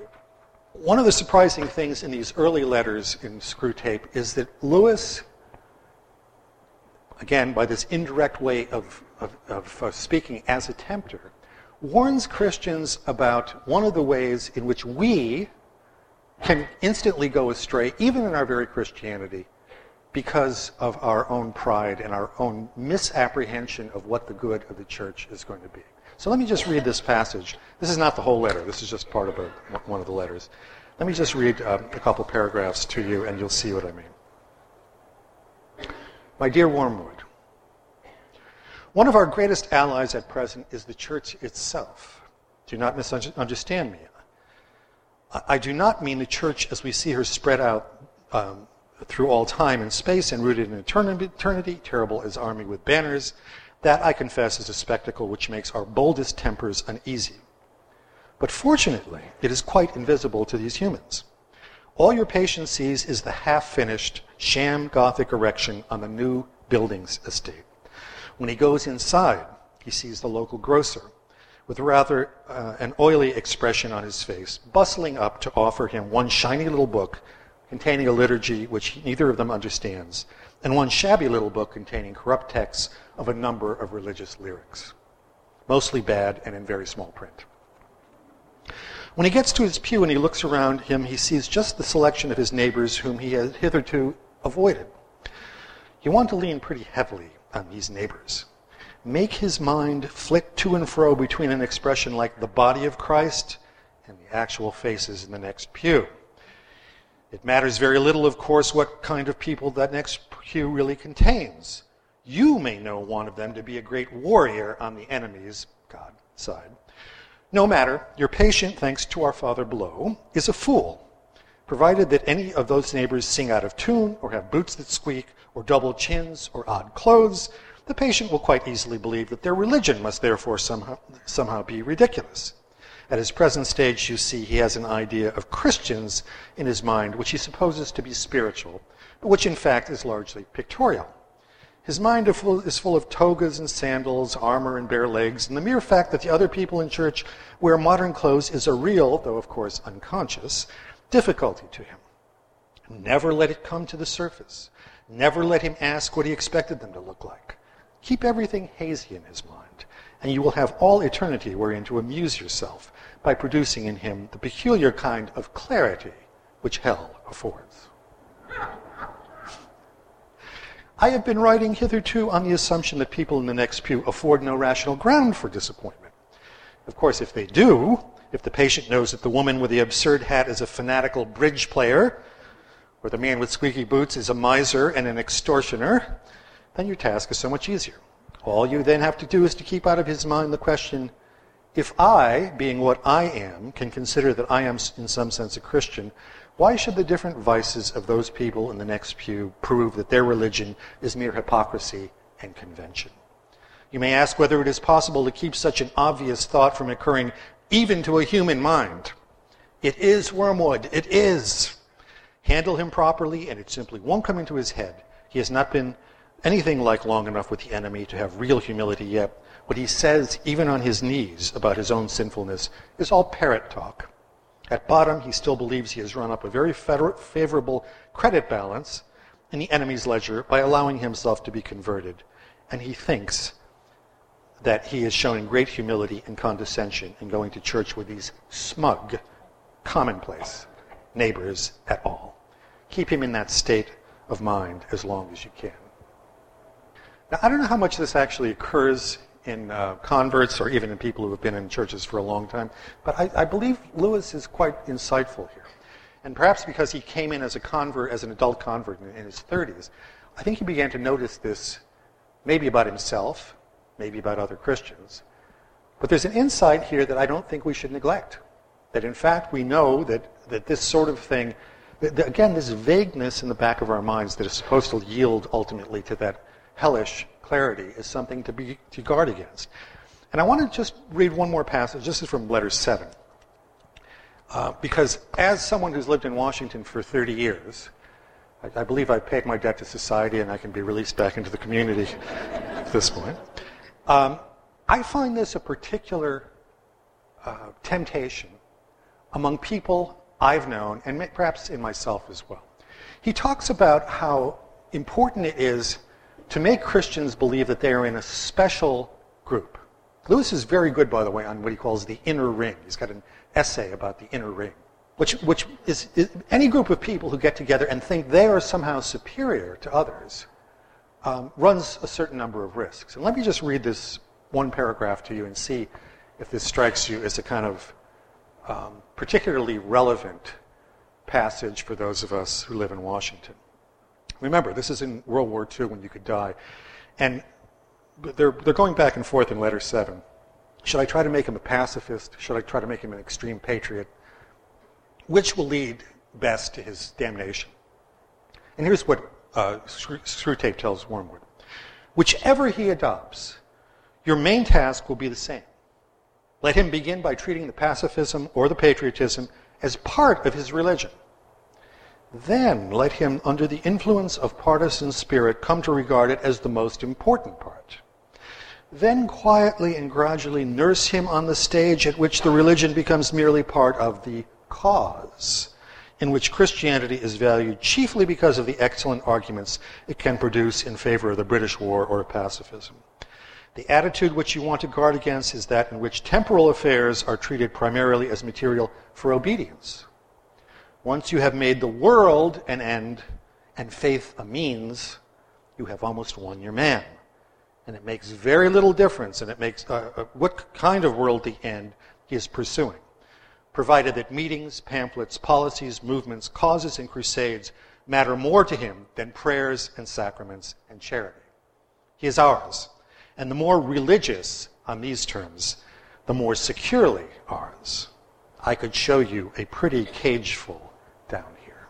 Speaker 3: one of the surprising things in these early letters in Screwtape is that Lewis again, by this indirect way of, of, of uh, speaking as a tempter, warns Christians about one of the ways in which we can instantly go astray, even in our very Christianity, because of our own pride and our own misapprehension of what the good of the church is going to be. So let me just read this passage. This is not the whole letter, this is just part of a, one of the letters. Let me just read uh, a couple paragraphs to you, and you'll see what I mean. My dear Wormwood, one of our greatest allies at present is the church itself. Do not misunderstand me. I do not mean the church as we see her spread out um, through all time and space and rooted in eternity, terrible as army with banners. That, I confess, is a spectacle which makes our boldest tempers uneasy. But fortunately, it is quite invisible to these humans. All your patient sees is the half finished sham Gothic erection on the new buildings estate. When he goes inside, he sees the local grocer with rather uh, an oily expression on his face, bustling up to offer him one shiny little book containing a liturgy which neither of them understands, and one shabby little book containing corrupt texts of a number of religious lyrics, mostly bad and in very small print. When he gets to his pew and he looks around him, he sees just the selection of his neighbors whom he had hitherto avoided. You want to lean pretty heavily on these neighbors. Make his mind flit to and fro between an expression like the body of Christ and the actual faces in the next pew. It matters very little, of course, what kind of people that next pew really contains. You may know one of them to be a great warrior on the enemy's, God, side. No matter, your patient, thanks to our Father below, is a fool. provided that any of those neighbors sing out of tune, or have boots that squeak, or double chins, or odd clothes, the patient will quite easily believe that their religion must therefore somehow, somehow be ridiculous. At his present stage, you see, he has an idea of Christians in his mind, which he supposes to be spiritual, but which in fact is largely pictorial. His mind is full of togas and sandals, armor and bare legs, and the mere fact that the other people in church wear modern clothes is a real, though of course unconscious, difficulty to him. Never let it come to the surface. Never let him ask what he expected them to look like. Keep everything hazy in his mind, and you will have all eternity wherein to amuse yourself by producing in him the peculiar kind of clarity which hell affords. I have been writing hitherto on the assumption that people in the next pew afford no rational ground for disappointment. Of course, if they do, if the patient knows that the woman with the absurd hat is a fanatical bridge player, or the man with squeaky boots is a miser and an extortioner, then your task is so much easier. All you then have to do is to keep out of his mind the question if I, being what I am, can consider that I am in some sense a Christian, why should the different vices of those people in the next pew prove that their religion is mere hypocrisy and convention? You may ask whether it is possible to keep such an obvious thought from occurring even to a human mind. It is wormwood. It is. Handle him properly, and it simply won't come into his head. He has not been anything like long enough with the enemy to have real humility yet. What he says, even on his knees, about his own sinfulness is all parrot talk. At bottom, he still believes he has run up a very favorable credit balance in the enemy's ledger by allowing himself to be converted. And he thinks that he is showing great humility and condescension in going to church with these smug, commonplace neighbors at all. Keep him in that state of mind as long as you can. Now, I don't know how much this actually occurs in uh, converts or even in people who have been in churches for a long time. But I, I, believe Lewis is quite insightful here. And perhaps because he came in as a convert, as an adult convert in, in his 30s, I think he began to notice this maybe about himself, maybe about other Christians. But there's an insight here that I don't think we should neglect. That in fact we know that, that this sort of thing, that, again, this vagueness in the back of our minds that is supposed to yield ultimately to that hellish clarity is something to be to guard against. And I want to just read one more passage. This is from letter 7. Uh, because as someone who's lived in Washington for 30 years, I, I believe I've paid my debt to society and I can be released back into the community at this point. Um, I find this a particular uh, temptation among people I've known, and perhaps in myself as well. He talks about how important it is to make Christians believe that they are in a special group. Lewis is very good, by the way, on what he calls the inner ring. He's got an essay about the inner ring, which, which is, is any group of people who get together and think they are somehow superior to others um, runs a certain number of risks. And let me just read this one paragraph to you and see if this strikes you as a kind of um, particularly relevant passage for those of us who live in Washington. Remember, this is in World War II when you could die. And they're, they're going back and forth in letter 7. Should I try to make him a pacifist? Should I try to make him an extreme patriot? Which will lead best to his damnation? And here's what uh, Screwtape tells Wormwood. Whichever he adopts, your main task will be the same. Let him begin by treating the pacifism or the patriotism as part of his religion. Then let him, under the influence of partisan spirit, come to regard it as the most important part. Then quietly and gradually nurse him on the stage at which the religion becomes merely part of the cause, in which Christianity is valued chiefly because of the excellent arguments it can produce in favor of the British war or pacifism. The attitude which you want to guard against is that in which temporal affairs are treated primarily as material for obedience once you have made the world an end and faith a means, you have almost won your man. And it makes very little difference, and it makes uh, uh, what kind of world the end he is pursuing, provided that meetings, pamphlets, policies, movements, causes, and crusades matter more to him than prayers and sacraments and charity. He is ours. And the more religious on these terms, the more securely ours. I could show you a pretty cageful down here.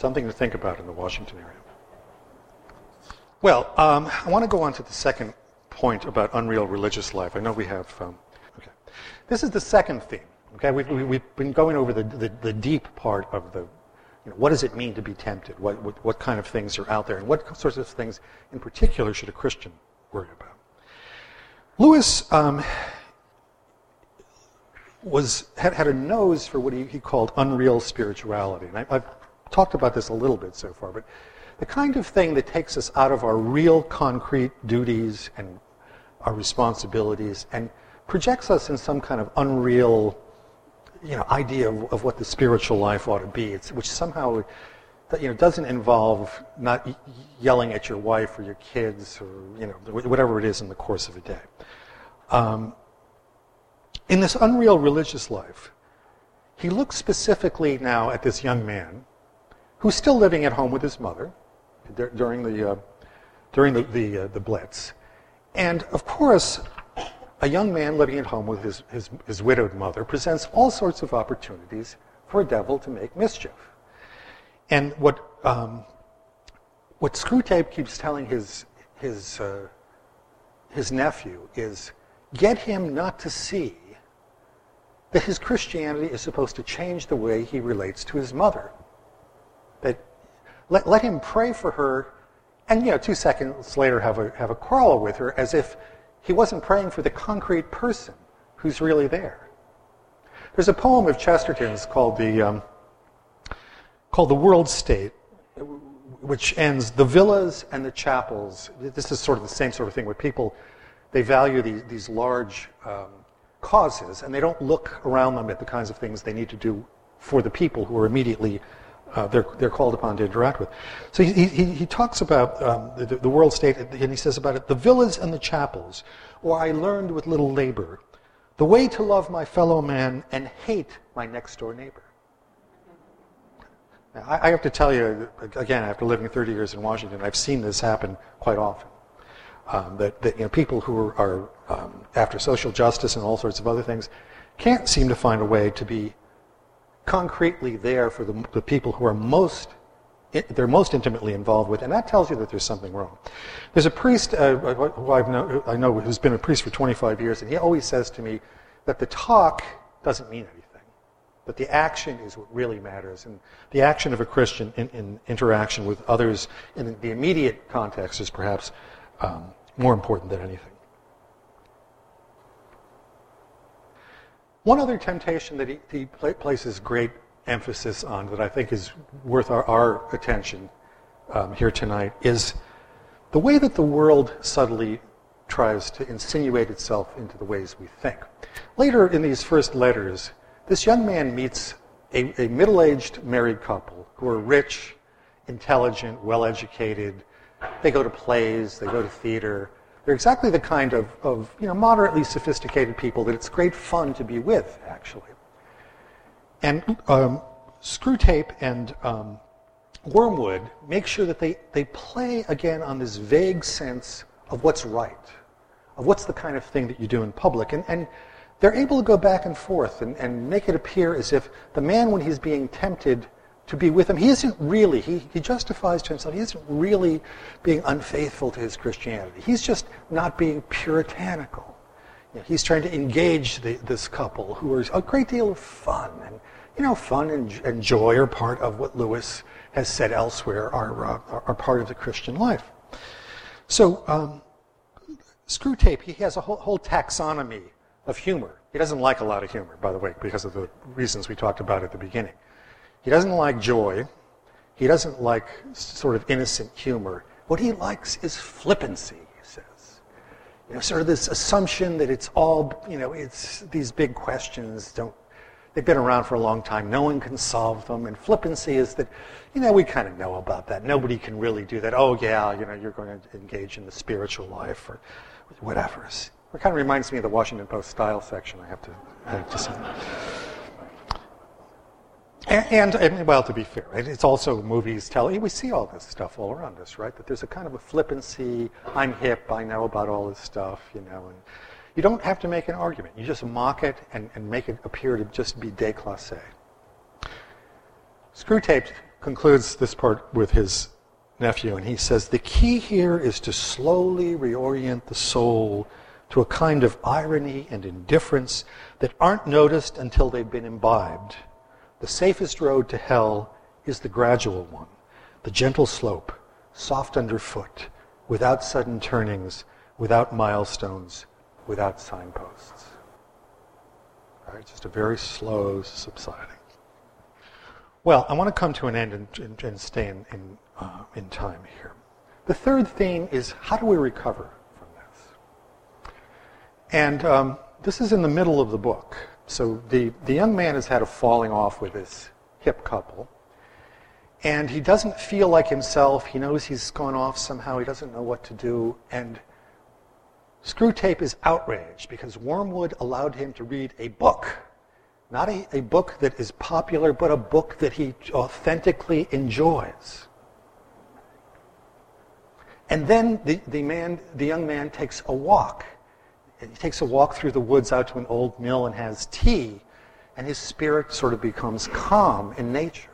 Speaker 3: Something to think about in the Washington area. Well, um, I want to go on to the second point about unreal religious life. I know we have. Um, okay. This is the second theme. Okay, we've, we've been going over the, the, the deep part of the you know, what does it mean to be tempted? What, what, what, kind of things are out there? And what sorts of things in particular should a Christian worry about? Lewis um, was, had, had a nose for what he, he called unreal spirituality. And I, I've talked about this a little bit so far, but the kind of thing that takes us out of our real concrete duties and our responsibilities and projects us in some kind of unreal you know, idea of, of, what the spiritual life ought to be, it's, which somehow you know, doesn't involve not yelling at your wife or your kids or you know, whatever it is in the course of a day. Um, in this unreal religious life, he looks specifically now at this young man who's still living at home with his mother during the, uh, during the, the, uh, the Blitz. And of course, a young man living at home with his, his, his widowed mother presents all sorts of opportunities for a devil to make mischief. And what, um, what Screwtape keeps telling his, his, uh, his nephew is get him not to see that his Christianity is supposed to change the way he relates to his mother. That let, let him pray for her and you know two seconds later have a, have a quarrel with her as if he wasn't praying for the concrete person who's really there. There's a poem of Chesterton's called the, um, called the World State, which ends the villas and the chapels. This is sort of the same sort of thing where people, they value these, these large um, causes and they don't look around them at the kinds of things they need to do for the people who are immediately uh, they're, they're called upon to interact with. So he, he, he talks about um, the, the, world state, and he says about it the villas and the chapels, where I learned with little labor the way to love my fellow man and hate my next door neighbor. Now, I, I have to tell you, again, after living 30 years in Washington, I've seen this happen quite often. Um, that, that you know, people who are, are um, after social justice and all sorts of other things can't seem to find a way to be concretely there for the, the people who are most they're most intimately involved with, and that tells you that there's something wrong. There's a priest uh, who I've know, I know who's been a priest for 25 years, and he always says to me that the talk doesn't mean anything, that the action is what really matters, and the action of a Christian in, in interaction with others in the immediate context is perhaps um, more important than anything. One other temptation that he, he places great emphasis on that I think is worth our, our attention um, here tonight is the way that the world subtly tries to insinuate itself into the ways we think. Later in these first letters, this young man meets a, a middle aged married couple who are rich, intelligent, well educated. They go to plays, they go to theater, they're exactly the kind of, of you know, moderately sophisticated people that it's great fun to be with, actually. And um, Screwtape and um, Wormwood make sure that they, they play again on this vague sense of what's right, of what's the kind of thing that you do in public. And, and they're able to go back and forth and, and make it appear as if the man, when he's being tempted to be with him. He isn't really, he, he justifies to himself, he isn't really being unfaithful to his Christianity. He's just not being puritanical. You know, he's trying to engage the, this couple who are a great deal of fun. And, you know, fun and, and joy are part of what Lewis has said elsewhere are, uh, are part of the Christian life. So, um, Screwtape, he has a whole, whole taxonomy of humor. He doesn't like a lot of humor, by the way, because of the reasons we talked about at the beginning. He doesn't like joy. He doesn't like sort of innocent humor. What he likes is flippancy, he says. You know, sort of this assumption that it's all, you know, it's these big questions don't, they've been around for a long time. No one can solve them. And flippancy is that, you know, we kind of know about that. Nobody can really do that. Oh, yeah, you know, you're going to engage in the spiritual life or whatever. It kind of reminds me of the Washington Post style section, I have to, I have to say. And, and, well, to be fair, it's also movies telling. We see all this stuff all around us, right? That there's a kind of a flippancy. I'm hip. I know about all this stuff, you know. And you don't have to make an argument. You just mock it and, and make it appear to just be déclassé. Screwtape concludes this part with his nephew, and he says the key here is to slowly reorient the soul to a kind of irony and indifference that aren't noticed until they've been imbibed. The safest road to hell is the gradual one, the gentle slope, soft underfoot, without sudden turnings, without milestones, without signposts. Right? Just a very slow subsiding. Well, I want to come to an end and, and, and stay in, in, uh, in time here. The third theme is how do we recover from this? And um, this is in the middle of the book. So the, the young man has had a falling off with his hip couple. And he doesn't feel like himself. He knows he's gone off somehow. He doesn't know what to do. And Screwtape is outraged because Wormwood allowed him to read a book. Not a, a book that is popular, but a book that he authentically enjoys. And then the, the, man, the young man takes a walk. He takes a walk through the woods out to an old mill and has tea, and his spirit sort of becomes calm in nature.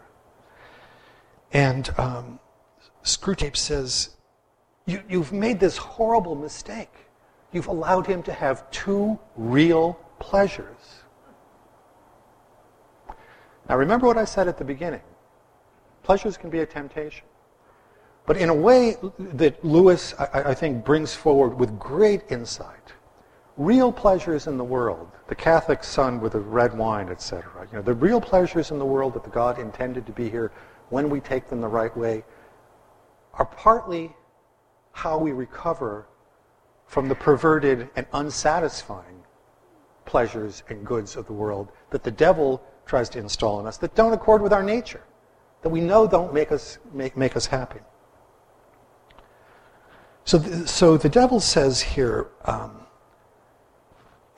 Speaker 3: And um, Screwtape says, you, You've made this horrible mistake. You've allowed him to have two real pleasures. Now, remember what I said at the beginning pleasures can be a temptation. But in a way that Lewis, I, I, think, brings forward with great insight, real pleasures in the world, the Catholic sun with the red wine, etc., you know, the real pleasures in the world that the God intended to be here when we take them the right way, are partly how we recover from the perverted and unsatisfying pleasures and goods of the world that the devil tries to install in us that don't accord with our nature, that we know don't make us, make, make us happy. So, the, so the devil says here, um,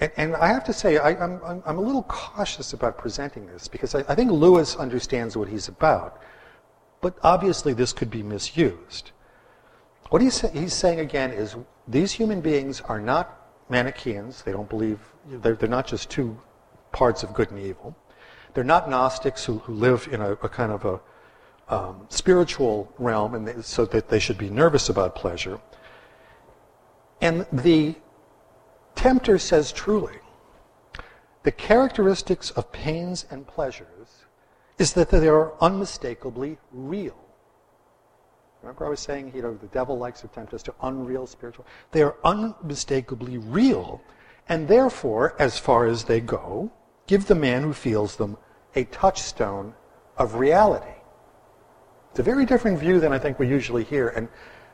Speaker 3: and, and, I have to say, I, am I'm, I'm a little cautious about presenting this because I, I think Lewis understands what he's about. But obviously, this could be misused. What he's, he's saying again is these human beings are not Manichaeans. They don't believe, they're, they're not just two parts of good and evil. They're not Gnostics who, who live in a, a kind of a um, spiritual realm, and they, so that they should be nervous about pleasure. And the tempter says truly, the characteristics of pains and pleasures is that they are unmistakably real. Remember, I was saying, you know, the devil likes to tempt us to unreal spiritual. They are unmistakably real, and therefore, as far as they go, give the man who feels them a touchstone of reality. It's a very different view than I think we usually hear, and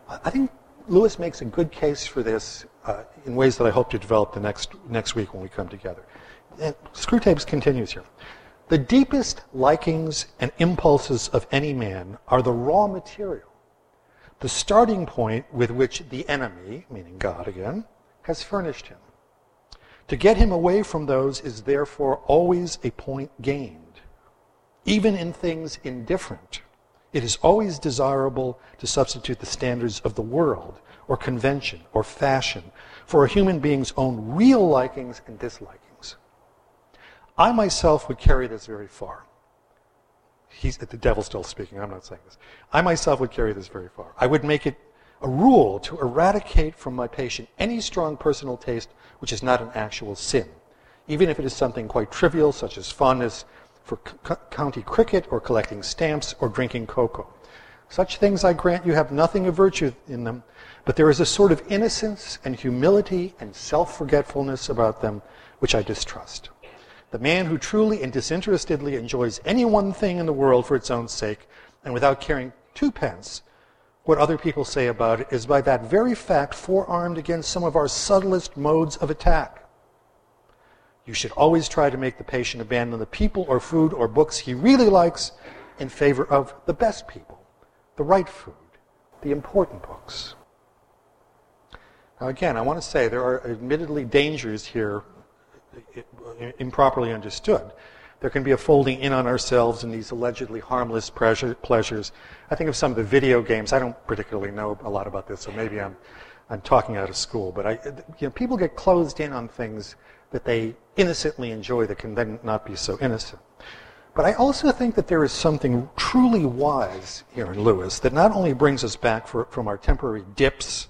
Speaker 3: I think Lewis makes a good case for this uh, in ways that I hope to develop the next next week when we come together. And Screwtapes continues here. The deepest likings and impulses of any man are the raw material, the starting point with which the enemy, meaning God again, has furnished him. To get him away from those is therefore always a point gained. Even in things indifferent, it is always desirable to substitute the standards of the world, or convention, or fashion, for a human being's own real likings and dislikings. I myself would carry this very far. He's, the devil's still speaking, I'm not saying this. I myself would carry this very far. I would make it a rule to eradicate from my patient any strong personal taste which is not an actual sin, even if it is something quite trivial, such as fondness for c- county cricket or collecting stamps or drinking cocoa. Such things, I grant you, have nothing of virtue in them, but there is a sort of innocence and humility and self forgetfulness about them which I distrust. The man who truly and disinterestedly enjoys any one thing in the world for its own sake and without caring twopence what other people say about it is by that very fact forearmed against some of our subtlest modes of attack. You should always try to make the patient abandon the people or food or books he really likes in favor of the best people, the right food, the important books. Now, again, I want to say there are admittedly dangers here improperly understood. There can be a folding in on ourselves in these allegedly harmless pleasures. I think of some of the video games. I don't particularly know a lot about this, so maybe I'm, I'm talking out of school. But I, you know, people get closed in on things that they innocently enjoy that can then not be so innocent. But I also think that there is something truly wise here in Lewis that not only brings us back for, from our temporary dips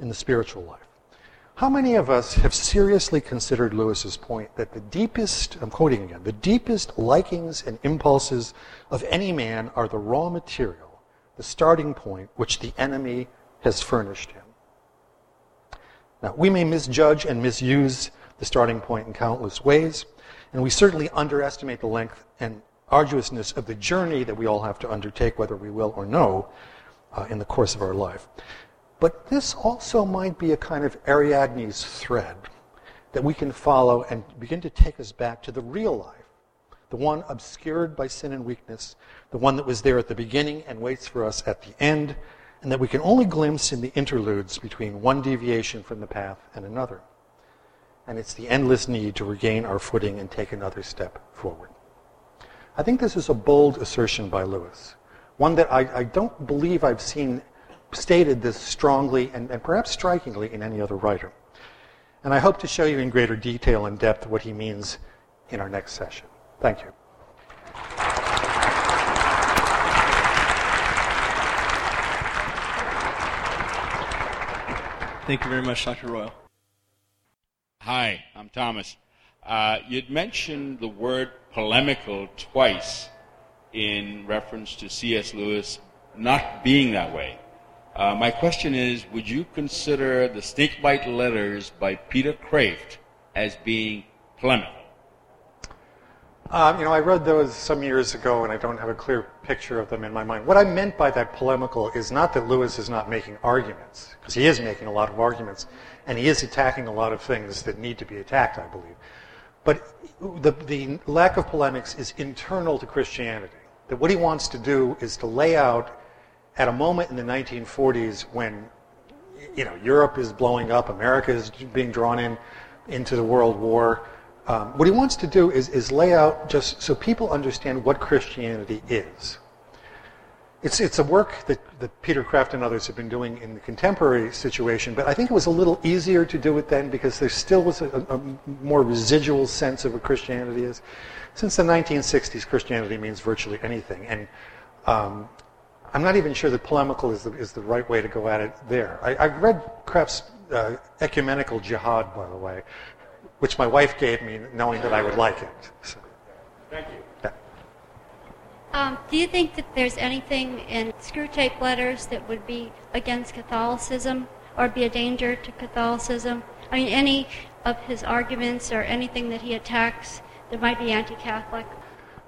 Speaker 3: in the spiritual life. How many of us have seriously considered Lewis's point that the deepest, I'm quoting again, the deepest likings and impulses of any man are the raw material, the starting point which the enemy has furnished him? Now, we may misjudge and misuse the starting point in countless ways, and we certainly underestimate the length and arduousness of the journey that we all have to undertake, whether we will or no, uh, in the course of our life. But this also might be a kind of Ariadne's thread that we can follow and begin to take us back to the real life, the one obscured by sin and weakness, the one that was there at the beginning and waits for us at the end, and that we can only glimpse in the interludes between one deviation from the path and another. And it's the endless need to regain our footing and take another step forward. I think this is a bold assertion by Lewis, one that I, I don't believe I've seen stated this strongly and, and perhaps strikingly in any other writer. And I hope to show you in greater detail and depth what he means in our next session. Thank you.
Speaker 2: Thank you very much, Dr. Royal.
Speaker 4: Hi, I'm Thomas. Uh, you'd mentioned the word polemical twice in reference to C.S. Lewis not being that way. Uh, my question is Would you consider the Snakebite letters by Peter Kreeft as being polemical?
Speaker 3: Um, you know, I read those some years ago, and I don't have a clear picture of them in my mind. What I meant by that polemical is not that Lewis is not making arguments, because he is making a lot of arguments, and he is attacking a lot of things that need to be attacked, I believe. But the, the lack of polemics is internal to Christianity. That what he wants to do is to lay out at a moment in the 1940s when you know Europe is blowing up, America is being drawn in into the World War. Um, what he wants to do is, is lay out just so people understand what Christianity is. It's, it's a work that, that Peter Kreeft and others have been doing in the contemporary situation, but I think it was a little easier to do it then because there still was a, a more residual sense of what Christianity is. Since the 1960s, Christianity means virtually anything. And um, I'm not even sure that polemical is the, is the right way to go at it there. I, I read Kreeft's uh, Ecumenical Jihad, by the way, which my wife gave me knowing that I would like it. So.
Speaker 4: Thank you.
Speaker 3: Yeah.
Speaker 5: Um, do you think that there's anything in Screwtape letters that would be against Catholicism or be a danger to Catholicism? I mean, any of his arguments or anything that he attacks that might be anti-Catholic?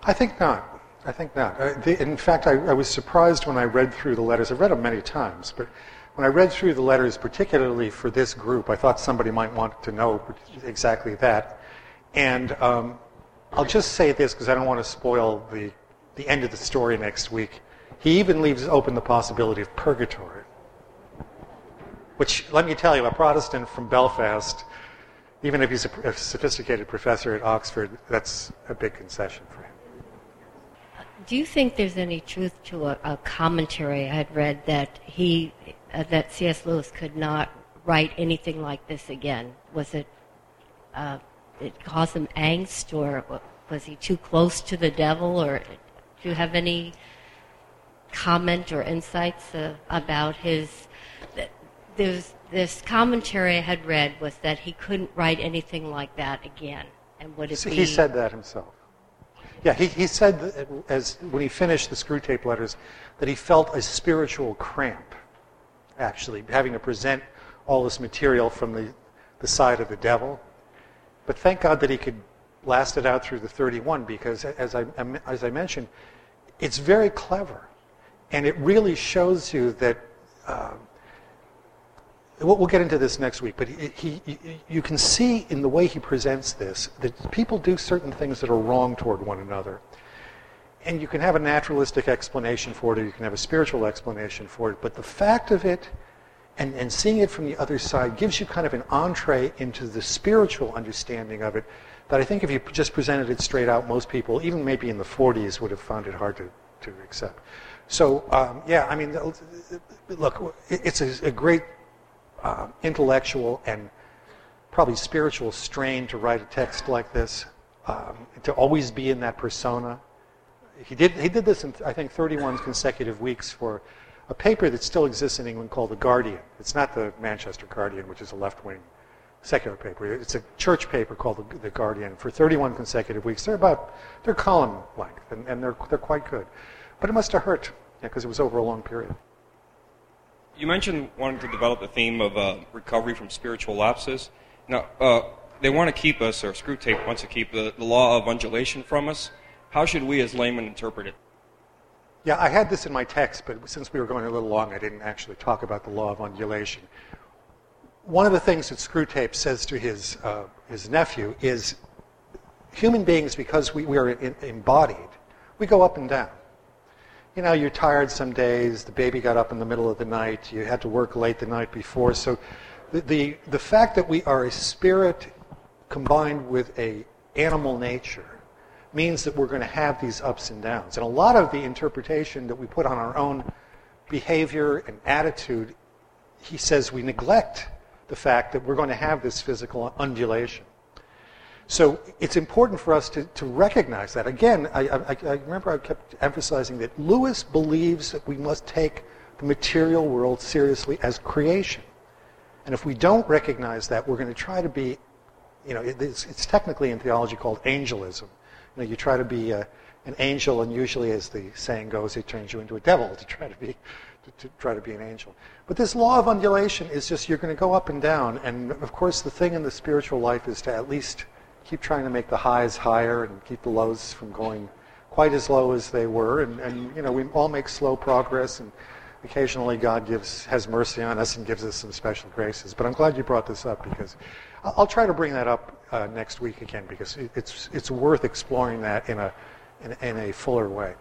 Speaker 3: I think not. I think not. Uh, the, in fact, I, I was surprised when I read through the letters. I've read them many times, but when I read through the letters, particularly for this group, I thought somebody might want to know exactly that. And um, I'll just say this because I don't want to spoil the, the end of the story next week. He even leaves open the possibility of purgatory. Which, let me tell you, a Protestant from Belfast, even if he's a, a sophisticated professor at Oxford, that's a big concession for.
Speaker 6: Do you think there's any truth to a, a commentary I had read that he uh, that C.S. Lewis could not write anything like this again? Was it uh, it caused him angst, or was he too close to the devil, or do you have any comment or insights uh, about his? There's this commentary I had read was that he couldn't write anything like that again, and would it
Speaker 3: so
Speaker 6: be?
Speaker 3: He said that himself. Yeah, he, he said as when he finished the Screwtape letters that he felt a spiritual cramp actually, having to present all this material from the, the side of the devil. But thank God that he could last it out through the 31 because, as I, as I mentioned, it's very clever. And it really shows you that. Uh, we'll get into this next week, but he, he, you can see in the way he presents this that people do certain things that are wrong toward one another. And you can have a naturalistic explanation for it, or you can have a spiritual explanation for it. But the fact of it, and, and seeing it from the other side, gives you kind of an entree into the spiritual understanding of it that I think if you just presented it straight out, most people, even maybe in the 40s, would have found it hard to, to accept. So, um, yeah, I mean, look, it's a, a great uh, intellectual and probably spiritual strain to write a text like this, um, to always be in that persona he, did, he did this in, I think, 31 consecutive weeks for a paper that still exists in England called The Guardian. It's not the Manchester Guardian, which is a left wing secular paper. It's a church paper called The, the Guardian for 31 consecutive weeks. They're about, they're column length, and, and they're, they're quite good. But it must have hurt because yeah, it was over a long period.
Speaker 7: You mentioned wanting to develop the theme of uh, recovery from spiritual lapses. Now, uh, they want to keep us, or Screwtape wants to keep the, the law of undulation from us. How should we as laymen interpret it?
Speaker 3: Yeah, I had this in my text, but since we were going a little long, I didn't actually talk about the law of undulation. One of the things that Screwtape says to his, uh, his nephew is human beings, because we, we are in, embodied, we go up and down. You know, you're tired some days, the baby got up in the middle of the night, you had to work late the night before. So the, the, the fact that we are a spirit combined with a animal nature means that we're going to have these ups and downs. And a lot of the interpretation that we put on our own behavior and attitude, he says we neglect the fact that we're going to have this physical undulation. So it's important for us to, to recognize that. Again, I, I, I remember I kept emphasizing that Lewis believes that we must take the material world seriously as creation. And if we don't recognize that, we're going to try to be, you know, it's, it's technically in theology called angelism. You know, you try to be a, an angel, and usually, as the saying goes, it turns you into a devil to try to be to, to, try to be an angel. But this law of undulation is just you're going to go up and down, and of course, the thing in the spiritual life is to at least keep trying to make the highs higher and keep the lows from going quite as low as they were. And, and you know, we all make slow progress, and occasionally God gives has mercy on us and gives us some special graces. But I'm glad you brought this up because I'll try to bring that up uh, next week again because it's it's worth exploring that in a in, in a fuller way.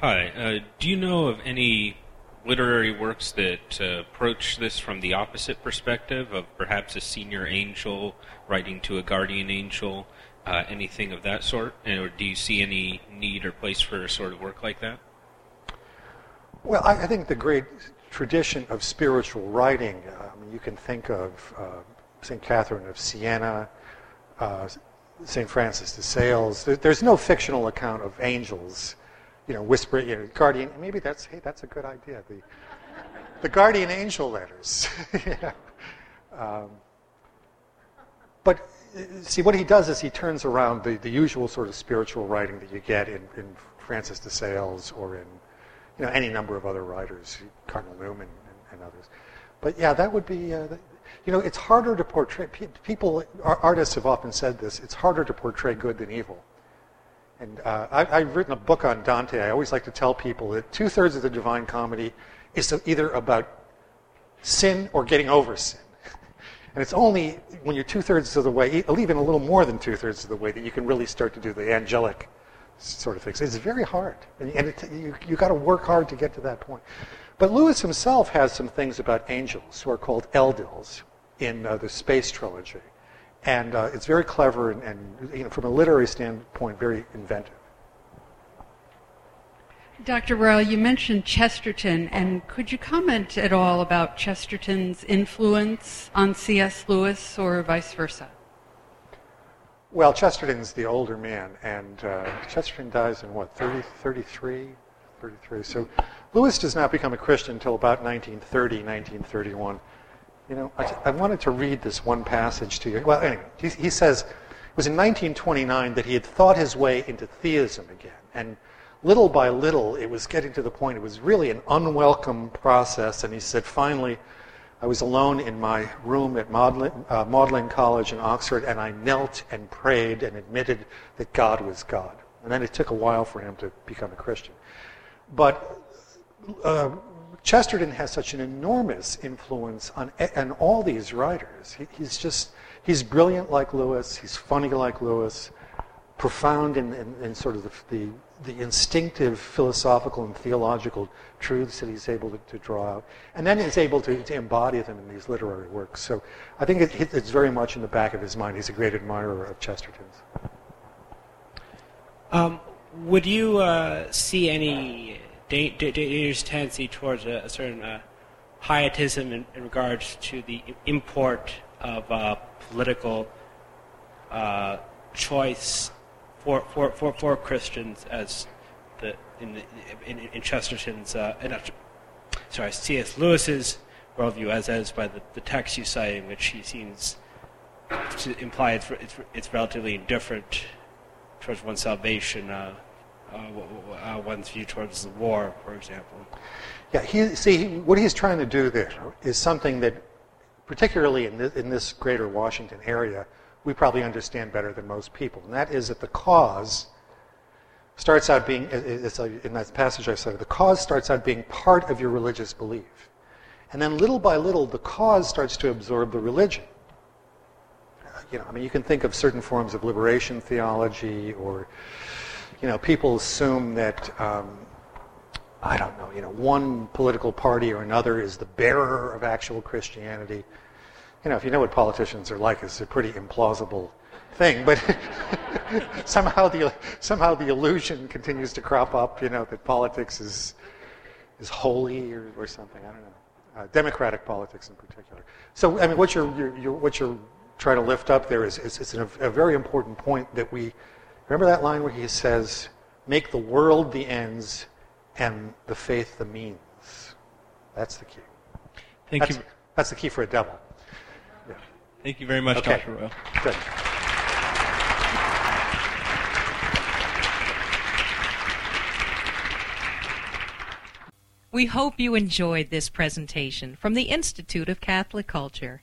Speaker 8: Hi, uh, do you know of any literary works that uh, approach this from the opposite perspective of perhaps a senior angel writing to a guardian angel, uh, anything of that sort? Or do you see any need or place for a sort of work like that?
Speaker 3: Well, I, I think the great tradition of spiritual writing, uh, I mean, you can think of uh, St. Catherine of Siena, uh, St. Francis de Sales. There's no fictional account of angels you know, whisper, you know, guardian. Maybe that's hey, that's a good idea. The the guardian angel letters. yeah. um, but see, what he does is he turns around the, the usual sort of spiritual writing that you get in, in Francis de Sales or in you know any number of other writers, Cardinal Newman and, and others. But yeah, that would be. Uh, you know, it's harder to portray. People, artists have often said this. It's harder to portray good than evil. And uh, I, have written a book on Dante. I always like to tell people that two thirds of the Divine Comedy is either about sin or getting over sin. And it's only when you're two thirds of the way, even a little more than two thirds of the way, that you can really start to do the angelic sort of things. It's very hard. And, and it, you, you've got to work hard to get to that point. But Lewis himself has some things about angels who are called Eldils in uh, the Space Trilogy. And uh, it's very clever and, and you know, from a literary standpoint, very inventive.
Speaker 9: Dr. Royal, you mentioned Chesterton, and could you comment at all about Chesterton's influence on C.S. Lewis or vice versa?
Speaker 3: Well, Chesterton's the older man, and uh, Chesterton dies in what, 30, 33? 33. So Lewis does not become a Christian until about 1930, 1931. You know, I, I, wanted to read this one passage to you. Well, anyway, he, he says it was in 1929 that he had thought his way into theism again. And little by little, it was getting to the point, it was really an unwelcome process. And he said, finally, I was alone in my room at Magdalen, uh, College in Oxford, and I knelt and prayed and admitted that God was God. And then it took a while for him to become a Christian. But uh, Chesterton has such an enormous influence on, on all these writers. He, he's just, he's brilliant like Lewis, he's funny like Lewis, profound in, in, in sort of the, the, the, instinctive philosophical and theological truths that he's able to, to draw out. And then he's able to, to, embody them in these literary works. So I think it, it's very much in the back of his mind. He's a great admirer of Chesterton's.
Speaker 10: Um, would you uh, see any dangerous tendency towards a, a certain uh, pietism in, in, regards to the import of uh, political uh, choice for, for, for, for Christians as the, in, the, in, in Chesterton's, uh, in, sorry, C.S. Lewis's worldview, as as by the, the text you cite, in which he seems to imply it's, it's, it's relatively indifferent towards one's salvation, uh, one's view towards the war, for example.
Speaker 3: Yeah, he, see, what he's trying to do there is something that, particularly in this, in this greater Washington area, we probably understand better than most people. And that is that the cause starts out being, it's in that passage I said, the cause starts out being part of your religious belief. And then little by little, the cause starts to absorb the religion. You know, I mean, you can think of certain forms of liberation theology, or, you know, people assume that, um, I don't know, you know, one political party or another is the bearer of actual Christianity you know, if you know what politicians are like, it's a pretty implausible thing. But somehow the somehow the illusion continues to crop up. You know that politics is is holy or, or something. I don't know. Uh, democratic politics in particular. So I mean, what you're, you're, you're what you're trying to lift up there is, is, a very important point that we remember that line where he says, "Make the world the ends, and the faith the means." That's the key.
Speaker 2: Thank
Speaker 3: that's,
Speaker 2: you.
Speaker 3: That's the key for a devil.
Speaker 2: Thank you very much,
Speaker 3: okay.
Speaker 2: Dr. Royal.
Speaker 3: Good.
Speaker 11: We hope you enjoyed this presentation from the Institute of Catholic Culture.